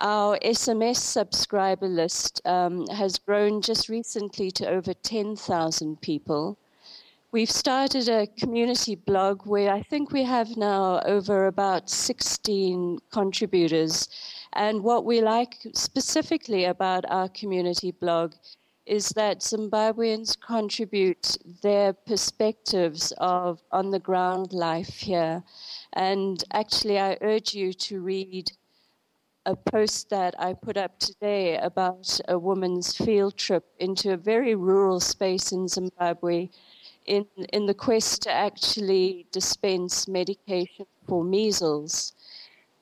Our SMS subscriber list um, has grown just recently to over 10,000 people. We've started a community blog where I think we have now over about 16 contributors. And what we like specifically about our community blog is that Zimbabweans contribute their perspectives of on the ground life here. And actually, I urge you to read a post that I put up today about a woman's field trip into a very rural space in Zimbabwe in, in the quest to actually dispense medication for measles.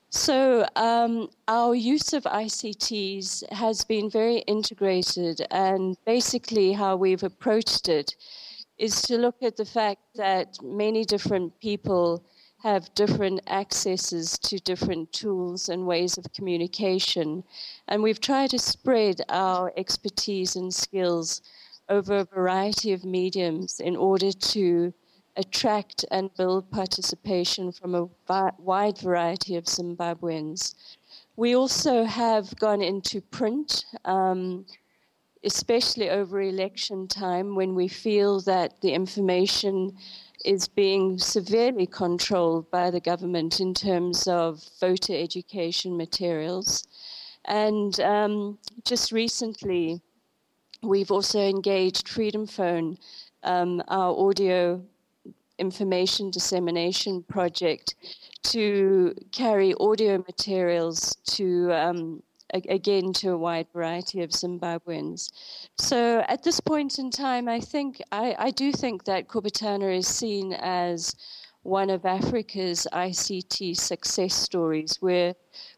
So, um, our use of ICTs has been very integrated, and basically, how we've approached it is to look at the fact that many different people have different accesses to different tools and ways of communication. And we've tried to spread our expertise and skills over a variety of mediums in order to attract and build participation from a wide variety of Zimbabweans. We also have gone into print, um, especially over election time when we feel that the information is being severely controlled by the government in terms of voter education materials. And um, just recently, we've also engaged Freedom Phone, um, our audio information dissemination project, to carry audio materials to um, again to a wide variety of Zimbabweans. So at this point in time, I think I, I do think that Kubatana is seen as one of Africa's ICT success stories. We're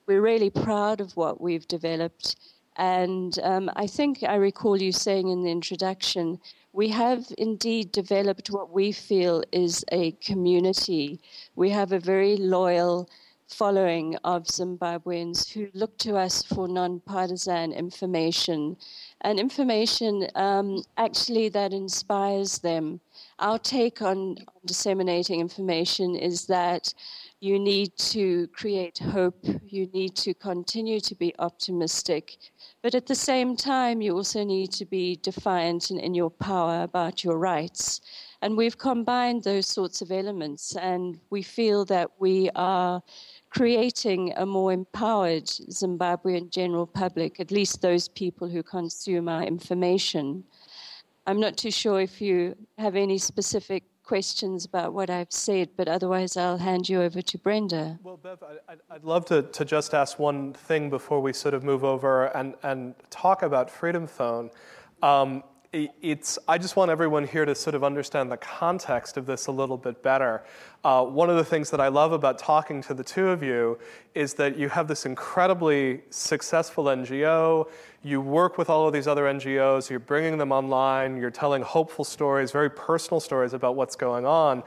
we're really proud of what we've developed. And um, I think I recall you saying in the introduction, we have indeed developed what we feel is a community. We have a very loyal following of Zimbabweans who look to us for nonpartisan information and information um, actually that inspires them. Our take on, disseminating information is that you need to create hope, you need to continue to be optimistic, but at the same time, you also need to be defiant in your power about your rights. And we've combined those sorts of elements, and we feel that we are creating a more empowered Zimbabwean general public, at least those people who consume our information. I'm not too sure if you have any specific questions about what I've said, but otherwise I'll hand you over to Brenda. Well, Bev, I, would love to, to just ask one thing before we sort of move over and, and talk about Freedom Phone. Um, it's, I just want everyone here to sort of understand the context of this a little bit better. Uh, one of the things that I love about talking to the two of you is that you have this incredibly successful NGO. You work with all of these other NGOs, you're bringing them online, you're telling hopeful stories, very personal stories about what's going on.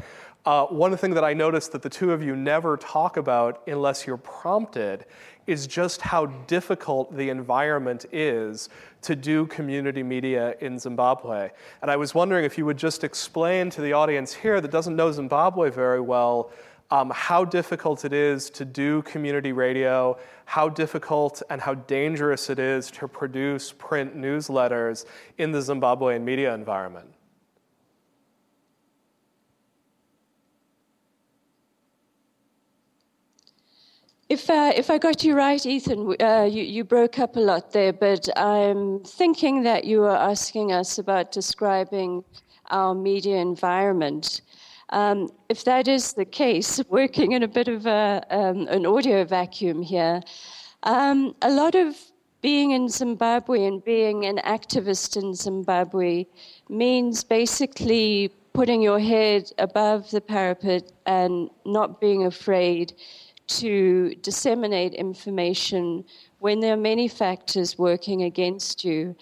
Uh, one thing that I noticed that the two of you never talk about unless you're prompted is just how difficult the environment is to do community media in Zimbabwe. And I was wondering if you would just explain to the audience here that doesn't know Zimbabwe very well um, how difficult it is to do community radio, how difficult and how dangerous it is to produce print newsletters in the Zimbabwean media environment. If, uh, if I got you right, Ethan, uh, you, you broke up a lot there, but I'm thinking that you were asking us about describing our media environment. Um, if that is the case, working in a bit of a, um, an audio vacuum here, um, a lot of being in Zimbabwe and being an activist in Zimbabwe means basically putting your head above the parapet and not being afraid to disseminate information when there are many factors working against you.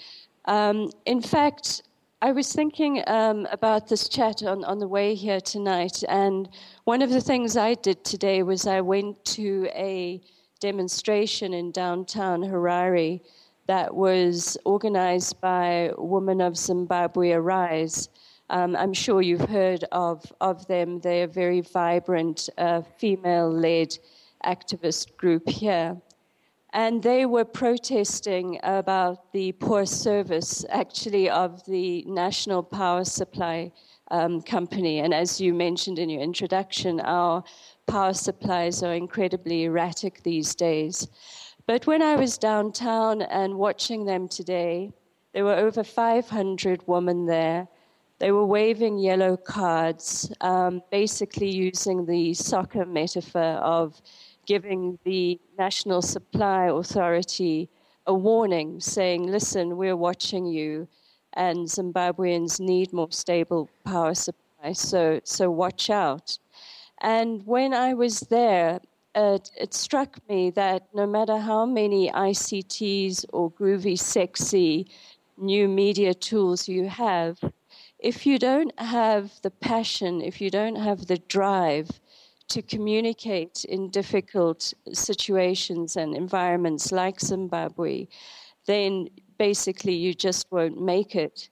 Um, in fact, I was thinking um, about this chat on, on the way here tonight, and one of the things I did today was I went to a demonstration in downtown Harare that was organized by Women of Zimbabwe Arise. Um, I'm sure you've heard of, of them. They're very vibrant, uh, female led activist group here. And they were protesting about the poor service, actually, of the National Power Supply um, Company. And as you mentioned in your introduction, our power supplies are incredibly erratic these days. But when I was downtown and watching them today, there were over 500 women there. They were waving yellow cards, um, basically using the soccer metaphor of giving the National Supply Authority a warning saying, listen, we're watching you, and Zimbabweans need more stable power supply, so, so watch out. And when I was there, it, it struck me that no matter how many ICTs or groovy, sexy new media tools you have, if you don't have the passion, if you don't have the drive, to communicate in difficult situations and environments like Zimbabwe, then basically you just won't make it.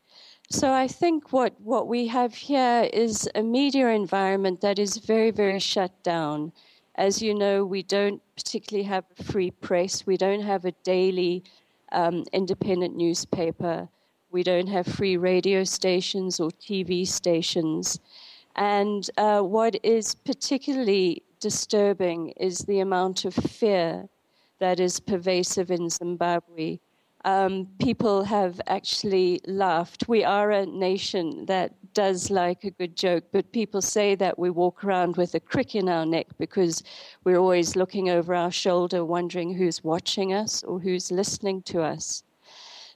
So I think what, what we have here is a media environment that is very, very shut down. As you know, we don't particularly have a free press. We don't have a daily um, independent newspaper. We don't have free radio stations or TV stations. And uh, what is particularly disturbing is the amount of fear that is pervasive in Zimbabwe. Um, people have actually laughed. We are a nation that does like a good joke, but people say that we walk around with a crick in our neck because we're always looking over our shoulder, wondering who's watching us or who's listening to us.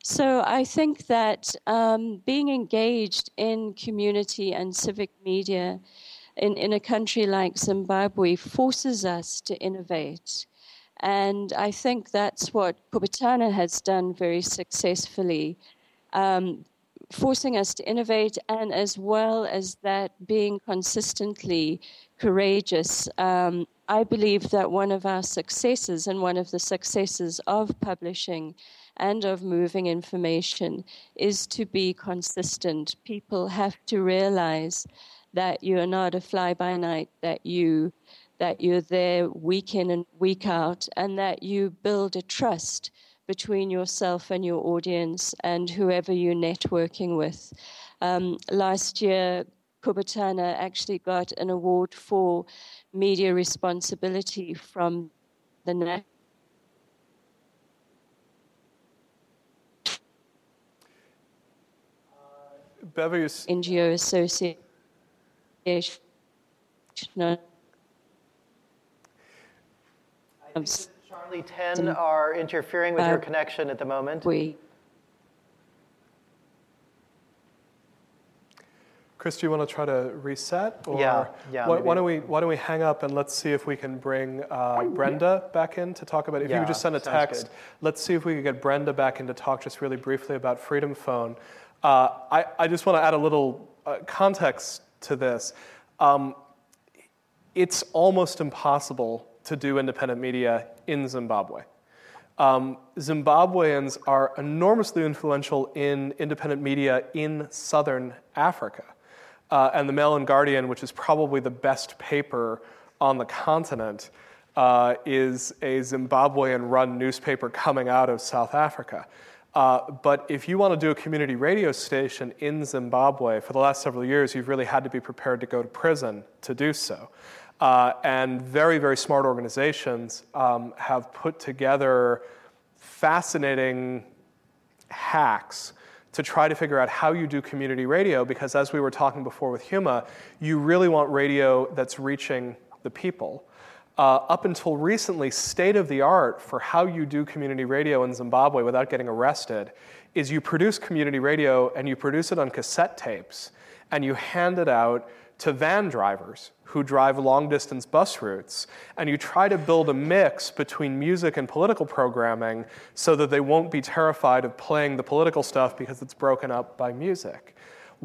So I think that um, being engaged in community and civic media in, in a country like Zimbabwe forces us to innovate. And I think that's what Kubatana has done very successfully. Um, forcing us to innovate, and as well as that being consistently courageous. Um, I believe that one of our successes and one of the successes of publishing and of moving information is to be consistent. People have to realize that you are not a fly by night, that you that you're there week in and week out, and that you build a trust between yourself and your audience and whoever you're networking with. Um, last year, Kubatana actually got an award for media responsibility from the National Bevis. NGO Association. Charlie 10 are interfering with your connection at the moment. We. Chris, do you want to try to reset? Or Yeah, yeah, Why, why don't we Why don't we hang up and let's see if we can bring uh, Brenda back in to talk about it. If you could just send a text, good. let's see if we could get Brenda back in to talk just really briefly about Freedom Phone. Uh, I, I just want to add a little uh, context to this. Um, it's almost impossible to do independent media in Zimbabwe. Um, Zimbabweans are enormously influential in independent media in southern Africa. Uh, and the Mail and Guardian, which is probably the best paper on the continent, uh, is a Zimbabwean run newspaper coming out of South Africa. Uh, but if you want to do a community radio station in Zimbabwe for the last several years, you've really had to be prepared to go to prison to do so. Uh, and very, very smart organizations um, have put together fascinating hacks to try to figure out how you do community radio because as we were talking before with Huma, you really want radio that's reaching the people. Uh, up until recently, state of the art for how you do community radio in Zimbabwe without getting arrested is you produce community radio and you produce it on cassette tapes and you hand it out to van drivers who drive long distance bus routes. And you try to build a mix between music and political programming so that they won't be terrified of playing the political stuff because it's broken up by music.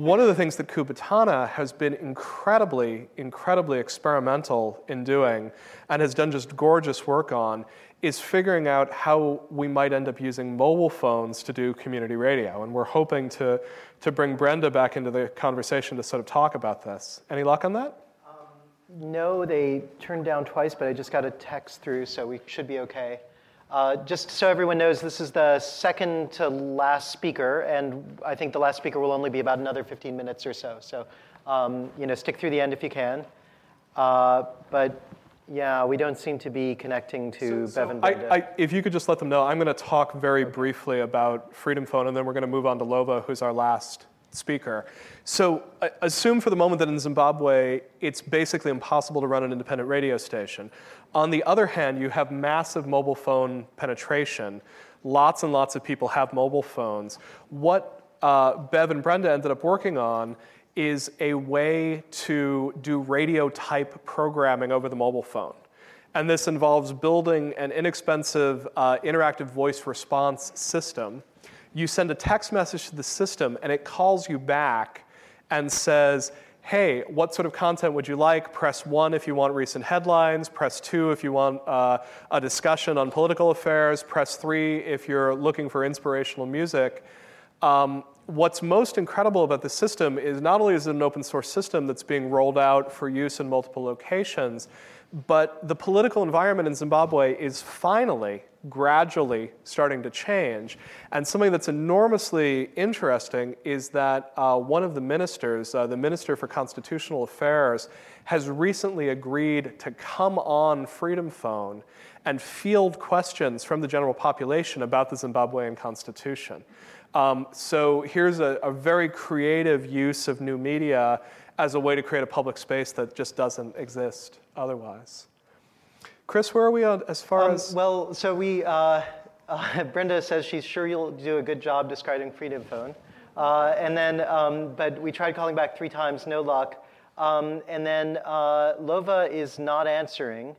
One of the things that Kubatana has been incredibly, incredibly experimental in doing and has done just gorgeous work on is figuring out how we might end up using mobile phones to do community radio. And we're hoping to, to bring Brenda back into the conversation to sort of talk about this. Any luck on that? Um, no, they turned down twice, but I just got a text through, so we should be okay. Uh, just so everyone knows, this is the second to last speaker, and I think the last speaker will only be about another 15 minutes or so. So, um, you know, stick through the end if you can. Uh, but yeah, we don't seem to be connecting to Bevan I, Brenda. I, if you could just let them know, I'm going to talk very briefly about Freedom Phone, and then we're going to move on to Lova, who's our last speaker. So uh, assume for the moment that in Zimbabwe, it's basically impossible to run an independent radio station. On the other hand, you have massive mobile phone penetration. Lots and lots of people have mobile phones. What uh, Bev and Brenda ended up working on is a way to do radio type programming over the mobile phone. And this involves building an inexpensive uh, interactive voice response system. You send a text message to the system, and it calls you back and says, Hey, what sort of content would you like? Press one if you want recent headlines. Press two if you want uh, a discussion on political affairs. Press three if you're looking for inspirational music. Um, what's most incredible about the system is not only is it an open source system that's being rolled out for use in multiple locations, but the political environment in Zimbabwe is finally, gradually starting to change. And something that's enormously interesting is that uh, one of the ministers, uh, the Minister for Constitutional Affairs, has recently agreed to come on Freedom Phone and field questions from the general population about the Zimbabwean constitution. Um, so here's a, a very creative use of new media as a way to create a public space that just doesn't exist otherwise. Chris, where are we on as far Um, as? well, so we, uh, uh, Brenda says she's sure you'll do a good job describing Freedom Phone. Uh, and then, um, but we tried calling back three times, no luck. Um, and then uh, Lova is not answering,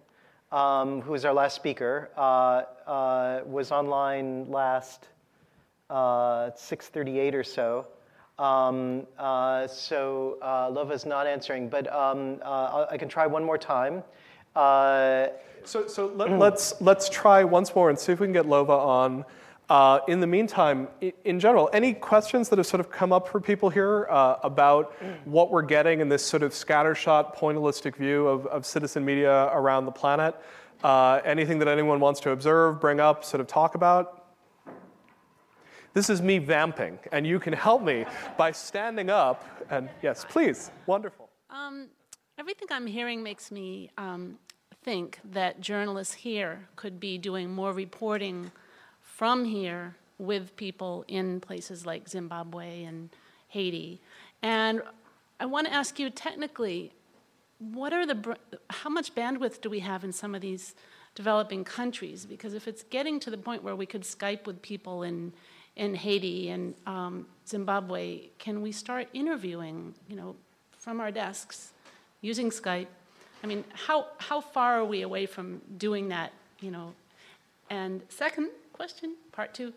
um, who our last speaker, uh, uh, was online last uh, 6.38 or so. Um, uh, so uh, Lova's not answering, but um, uh, I can try one more time. So so let, us let's, let's try once more and see if we can get Lova on. Uh, in the meantime, in general, any questions that have sort of come up for people here uh, about what we're getting in this sort of scattershot, pointillistic view of, of citizen media around the planet? Uh, anything that anyone wants to observe, bring up, sort of talk about? This is me vamping, and you can help me by standing up. And yes, please. Wonderful. Um, everything I'm hearing makes me um, think that journalists here could be doing more reporting from here with people in places like Zimbabwe and Haiti. And I want to ask you technically, what are the how much bandwidth do we have in some of these developing countries? Because if it's getting to the point where we could Skype with people in in Haiti and um, Zimbabwe, can we start interviewing, you know, from our desks using Skype? I mean, how how far are we away from doing that, you know? And second question, part two.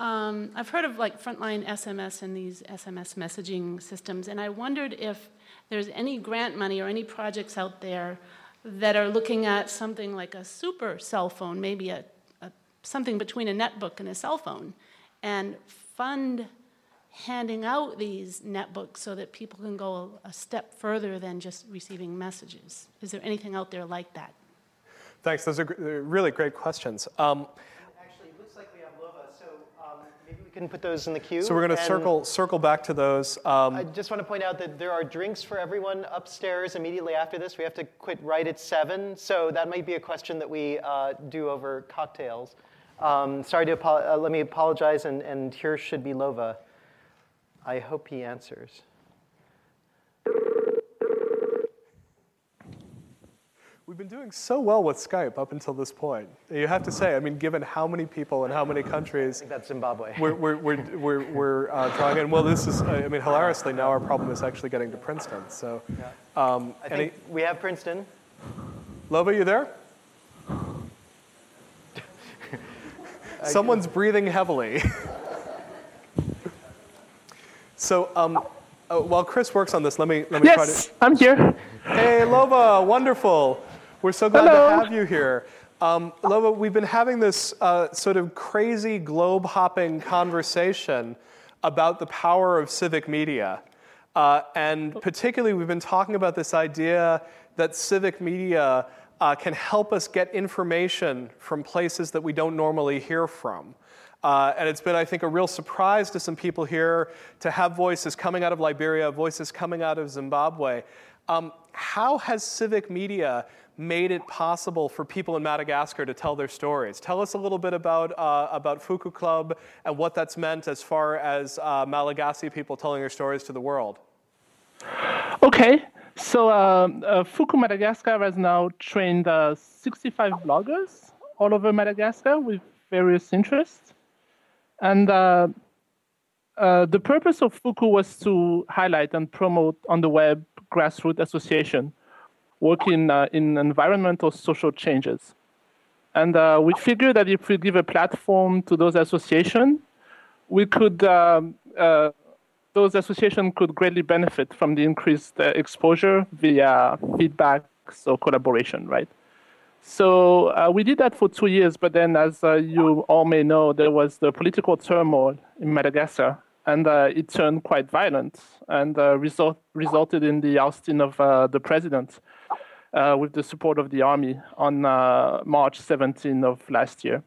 Um, I've heard of like frontline SMS and these SMS messaging systems, and I wondered if there's any grant money or any projects out there that are looking at something like a super cell phone, maybe a, a something between a netbook and a cell phone, and fund handing out these netbooks so that people can go a step further than just receiving messages. Is there anything out there like that? Thanks. Those are really great questions. Um, Actually, it looks like we have Lova, so um, maybe we can put those in the queue. So we're going to circle circle back to those. Um, I just want to point out that there are drinks for everyone upstairs immediately after this. We have to quit right at seven, so that might be a question that we uh, do over cocktails. Um, sorry to uh, let me apologize, and, and here should be Lova. I hope he answers. We've been doing so well with Skype up until this point. You have to say, I mean, given how many people and how many countries. I think that's Zimbabwe. We're, we're, we're, we're, we're uh, drawing in. Well, this is, I mean, hilariously, now our problem is actually getting to Princeton. So, um, I think we have Princeton. Lova, you there? Someone's breathing heavily. so, um, uh, while Chris works on this, let me let me yes, try to. Yes, I'm here. Hey, Lova, wonderful. We're so glad Hello. to have you here. Um, Lova, we've been having this uh, sort of crazy globe hopping conversation about the power of civic media. Uh, and particularly, we've been talking about this idea that civic media uh, can help us get information from places that we don't normally hear from. Uh, and it's been, I think, a real surprise to some people here to have voices coming out of Liberia, voices coming out of Zimbabwe. Um, how has civic media made it possible for people in Madagascar to tell their stories. Tell us a little bit about, uh, about Foko Club and what that's meant as far as uh, Malagasy people telling their stories to the world. Okay, so um, uh, Foko Madagascar has now trained uh, 65 bloggers all over Madagascar with various interests. And uh, uh, the purpose of Foko was to highlight and promote on the web grassroots association working uh, in environmental social changes. And uh, we figured that if we give a platform to those associations, we could, um, uh, those associations could greatly benefit from the increased uh, exposure via feedbacks or collaboration, right? So uh, we did that for two years, but then, as uh, you all may know, there was the political turmoil in Madagascar, and it turned quite violent and result, resulted in the ousting of the president uh, with the support of the army on uh, March 17 of last year.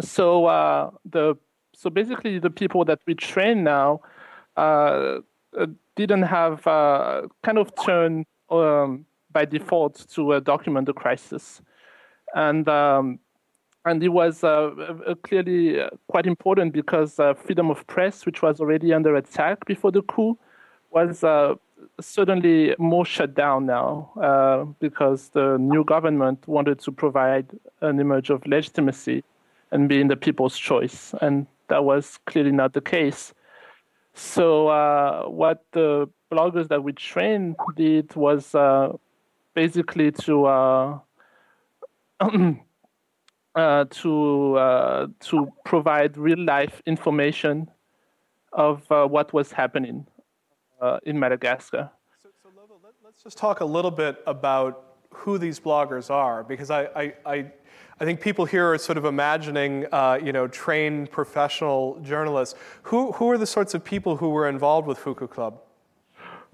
So uh, the so basically the people that we train now uh, uh, didn't have uh, kind of turned um, by default to document the crisis, and um, and it was clearly quite important because freedom of press, which was already under attack before the coup, was certainly more shut down now uh, because the new government wanted to provide an image of legitimacy and being the people's choice, and that was clearly not the case. So, uh, what the bloggers that we trained did was uh, basically to uh, uh, to uh, to provide real life information of uh, what was happening uh, in Madagascar. So, so let, us just talk a little bit about who these bloggers are, because I, I, I, I think people here are sort of imagining, uh, you know, trained professional journalists. Who, who are the sorts of people who were involved with Foko Club?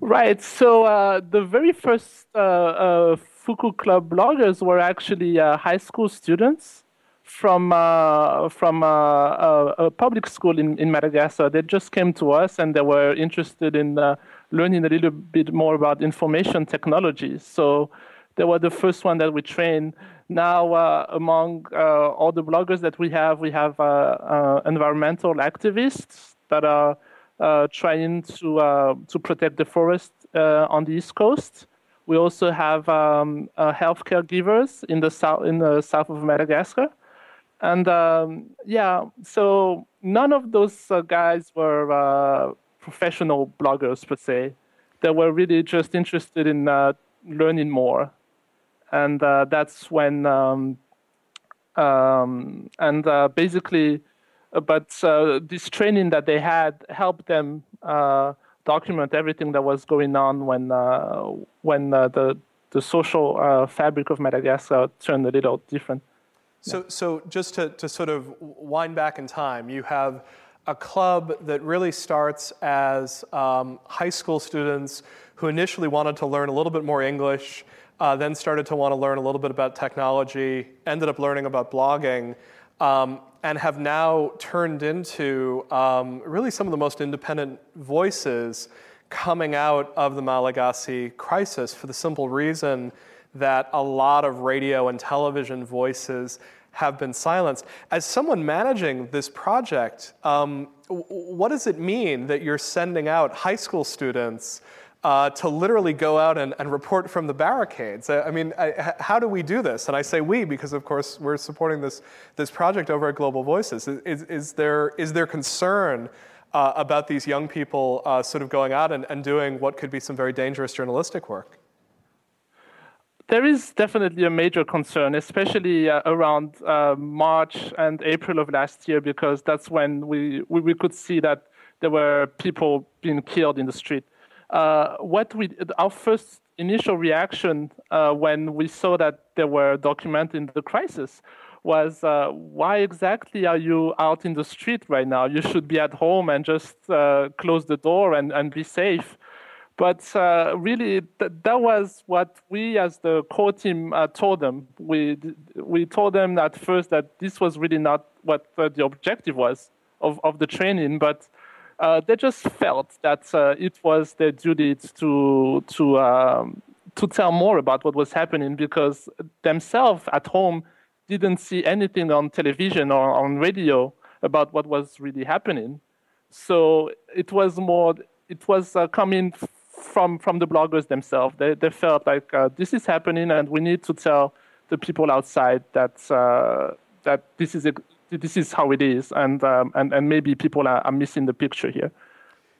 Right. So uh, the very first uh, uh Foko Club bloggers were actually uh, high school students from uh, from a public school in, in Madagascar. They just came to us and they were interested in learning a little bit more about information technology. So they were the first one that we trained. Now, uh, among uh, all the bloggers that we have, we have uh, environmental activists that are uh, trying to uh, to protect the forest uh, on the east coast. We also have um, healthcare givers in the south in the south of Madagascar, and um, yeah, so none of those guys were professional bloggers per se. They were really just interested in learning more, and uh, that's when um, um, and uh, basically but uh, this training that they had helped them uh, document everything that was going on when uh, when the the social fabric of Madagascar turned a little different. So, so just to, to sort of wind back in time, you have a club that really starts as um, high school students who initially wanted to learn a little bit more English, uh, then started to want to learn a little bit about technology, ended up learning about blogging. Um, and have now turned into um, really some of the most independent voices coming out of the Malagasy crisis for the simple reason that a lot of radio and television voices have been silenced. As someone managing this project, um, what does it mean that you're sending out high school students uh, to literally go out and, and, report from the barricades. I, I mean, I, how do we do this? And I say we because, of course, we're supporting this, this project over at Global Voices. Is, is, there, is there concern uh, about these young people uh, sort of going out and, and doing what could be some very dangerous journalistic work? There is definitely a major concern, especially uh, around uh, March and April of last year, because that's when we, we, we could see that there were people being killed in the street uh, what we our first initial reaction uh, when we saw that they were documenting the crisis was uh, why exactly are you out in the street right now? You should be at home and just uh, close the door and, and be safe. But uh, really, th- that was what we as the core team uh, told them. We, we told them at first that this was really not what the objective was of, of the training, but uh, they just felt that uh, it was their duty to to um, to tell more about what was happening because themselves at home didn't see anything on television or on radio about what was really happening. So it was more it was uh, coming from from the bloggers themselves. They they felt like uh, this is happening and we need to tell the people outside that uh, that this is a, this is how it is, and, um, and, and maybe people are, are, missing the picture here.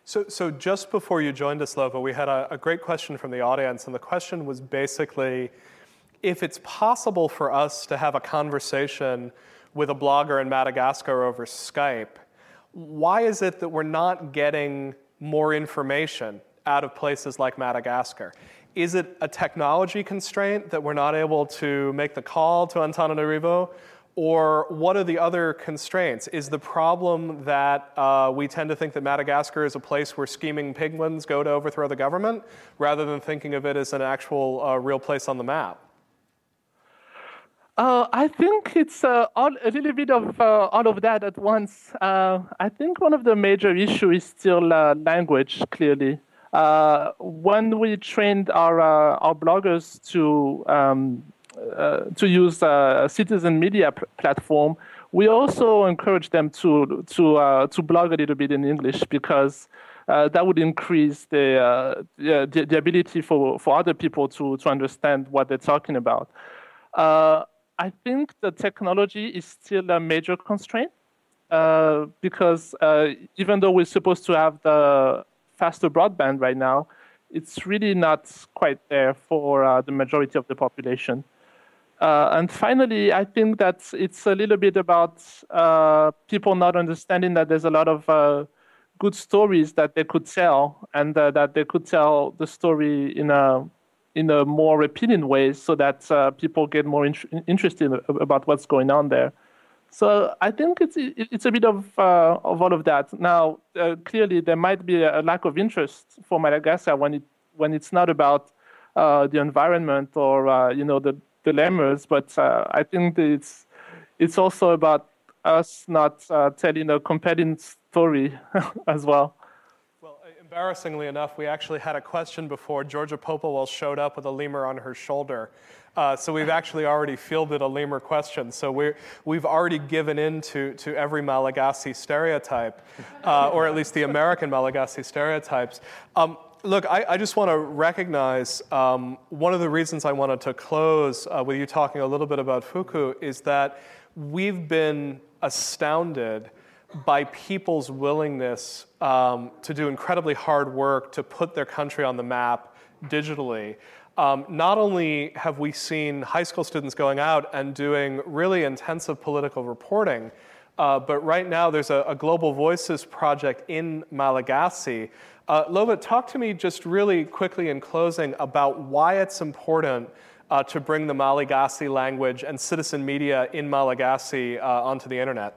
So, so just before you joined us, Lova, we had a, a great question from the audience, and the question was basically if it's possible for us to have a conversation with a blogger in Madagascar over Skype, why is it that we're not getting more information out of places like Madagascar? Is it a technology constraint that we're not able to make the call to Antananarivo? Or what are the other constraints? Is the problem that uh, we tend to think that Madagascar is a place where scheming penguins go to overthrow the government, rather than thinking of it as an actual uh, real place on the map? Uh, I think it's uh, all, a little bit of uh, all of that at once. Uh, I think one of the major issues is still uh, language, clearly. Uh, when we trained our, our bloggers to um, to use a citizen media p- platform, we also encourage them to to uh, to blog a little bit in English because uh, that would increase the, uh, the, the ability for for other people to to understand what they're talking about. Uh, I think the technology is still a major constraint uh, because even though we're supposed to have the faster broadband right now, it's really not quite there for the majority of the population. Uh, and finally, I think that it's a little bit about uh, people not understanding that there's a lot of uh, good stories that they could tell, and uh, that they could tell the story in a in a more appealing way, so that uh, people get more in- interested about what's going on there. So I think it's it's a bit of uh, of all of that. Now, clearly, there might be a lack of interest for Madagascar when it when it's not about the environment or you know the lemurs, but uh, I think it's it's also about us not uh, telling a compelling story as well. Well, embarrassingly enough, we actually had a question before Georgia Popplewell showed up with a lemur on her shoulder. Uh, so we've actually already fielded a lemur question. So we we've already given in to, to every Malagasy stereotype, uh, or at least the American Malagasy stereotypes. Um, look, I, I, just want to recognize um, one of the reasons I wanted to close uh, with you talking a little bit about Foko is that we've been astounded by people's willingness um, to do incredibly hard work to put their country on the map digitally. Um, not only have we seen high school students going out and doing really intensive political reporting, uh, but right now there's a, a, Global Voices project in Malagasy. Uh, Lova, talk to me just really quickly in closing about why it's important uh, to bring the Malagasy language and citizen media in Malagasy uh, onto the internet.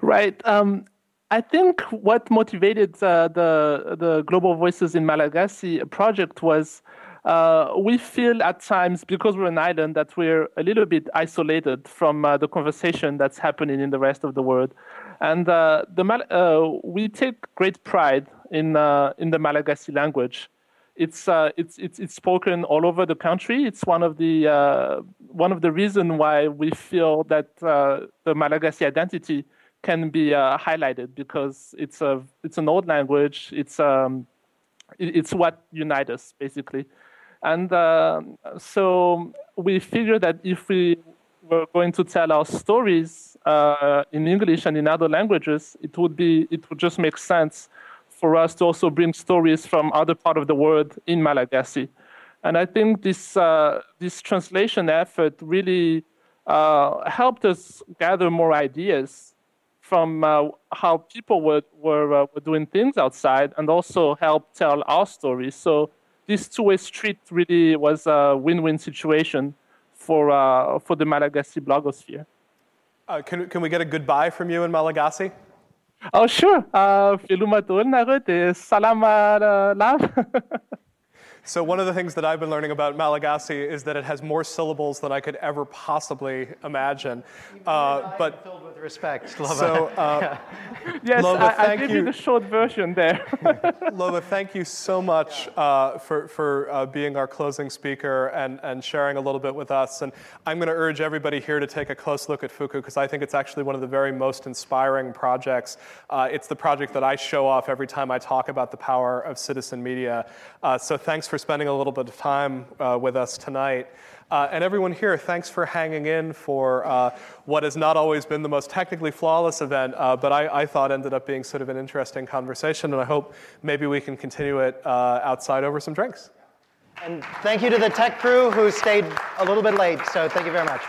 Right. Um, I think what motivated uh, the the Global Voices in Malagasy project was uh, we feel at times, because we're an island, that we're a little bit isolated from uh, the conversation that's happening in the rest of the world. And uh, the uh, we take great pride in, uh, in the Malagasy language. It's, uh, it's, it's, it's spoken all over the country. It's one of the, one of the reasons why we feel that the Malagasy identity can be highlighted because it's, a, it's an old language. It's, um, it's what unites us, basically. And uh, so we figured that if we were going to tell our stories uh, in English and in other languages, it would be it would just make sense for us to also bring stories from other part of the world in Malagasy. And I think this uh, this translation effort really uh, helped us gather more ideas from uh, how people were were, uh, were doing things outside, and also help tell our stories. So this two-way street really was a win-win situation for uh, for the Malagasy blogosphere. Uh, can, can we get a goodbye from you in Malagasy? ao soa veloma daholo nareo dia salama euh, lava. So one of the things that I've been learning about Malagasy is that it has more syllables than I could ever possibly imagine. Uh, but filled with respect, Lova. So, uh, yes, Lova, I, I give you. you the short version there. Lova, thank you so much uh, for for uh, being our closing speaker and and sharing a little bit with us. And I'm going to urge everybody here to take a close look at Foko because I think it's actually one of the very most inspiring projects. Uh, it's the project that I show off every time I talk about the power of citizen media. Uh, so thanks for spending a little bit of time uh, with us tonight. Uh, and everyone here, thanks for hanging in for uh, what has not always been the most technically flawless event, uh, but I, I, thought ended up being sort of an interesting conversation, and I hope maybe we can continue it uh, outside over some drinks. And thank you to the tech crew who stayed a little bit late, so thank you very much.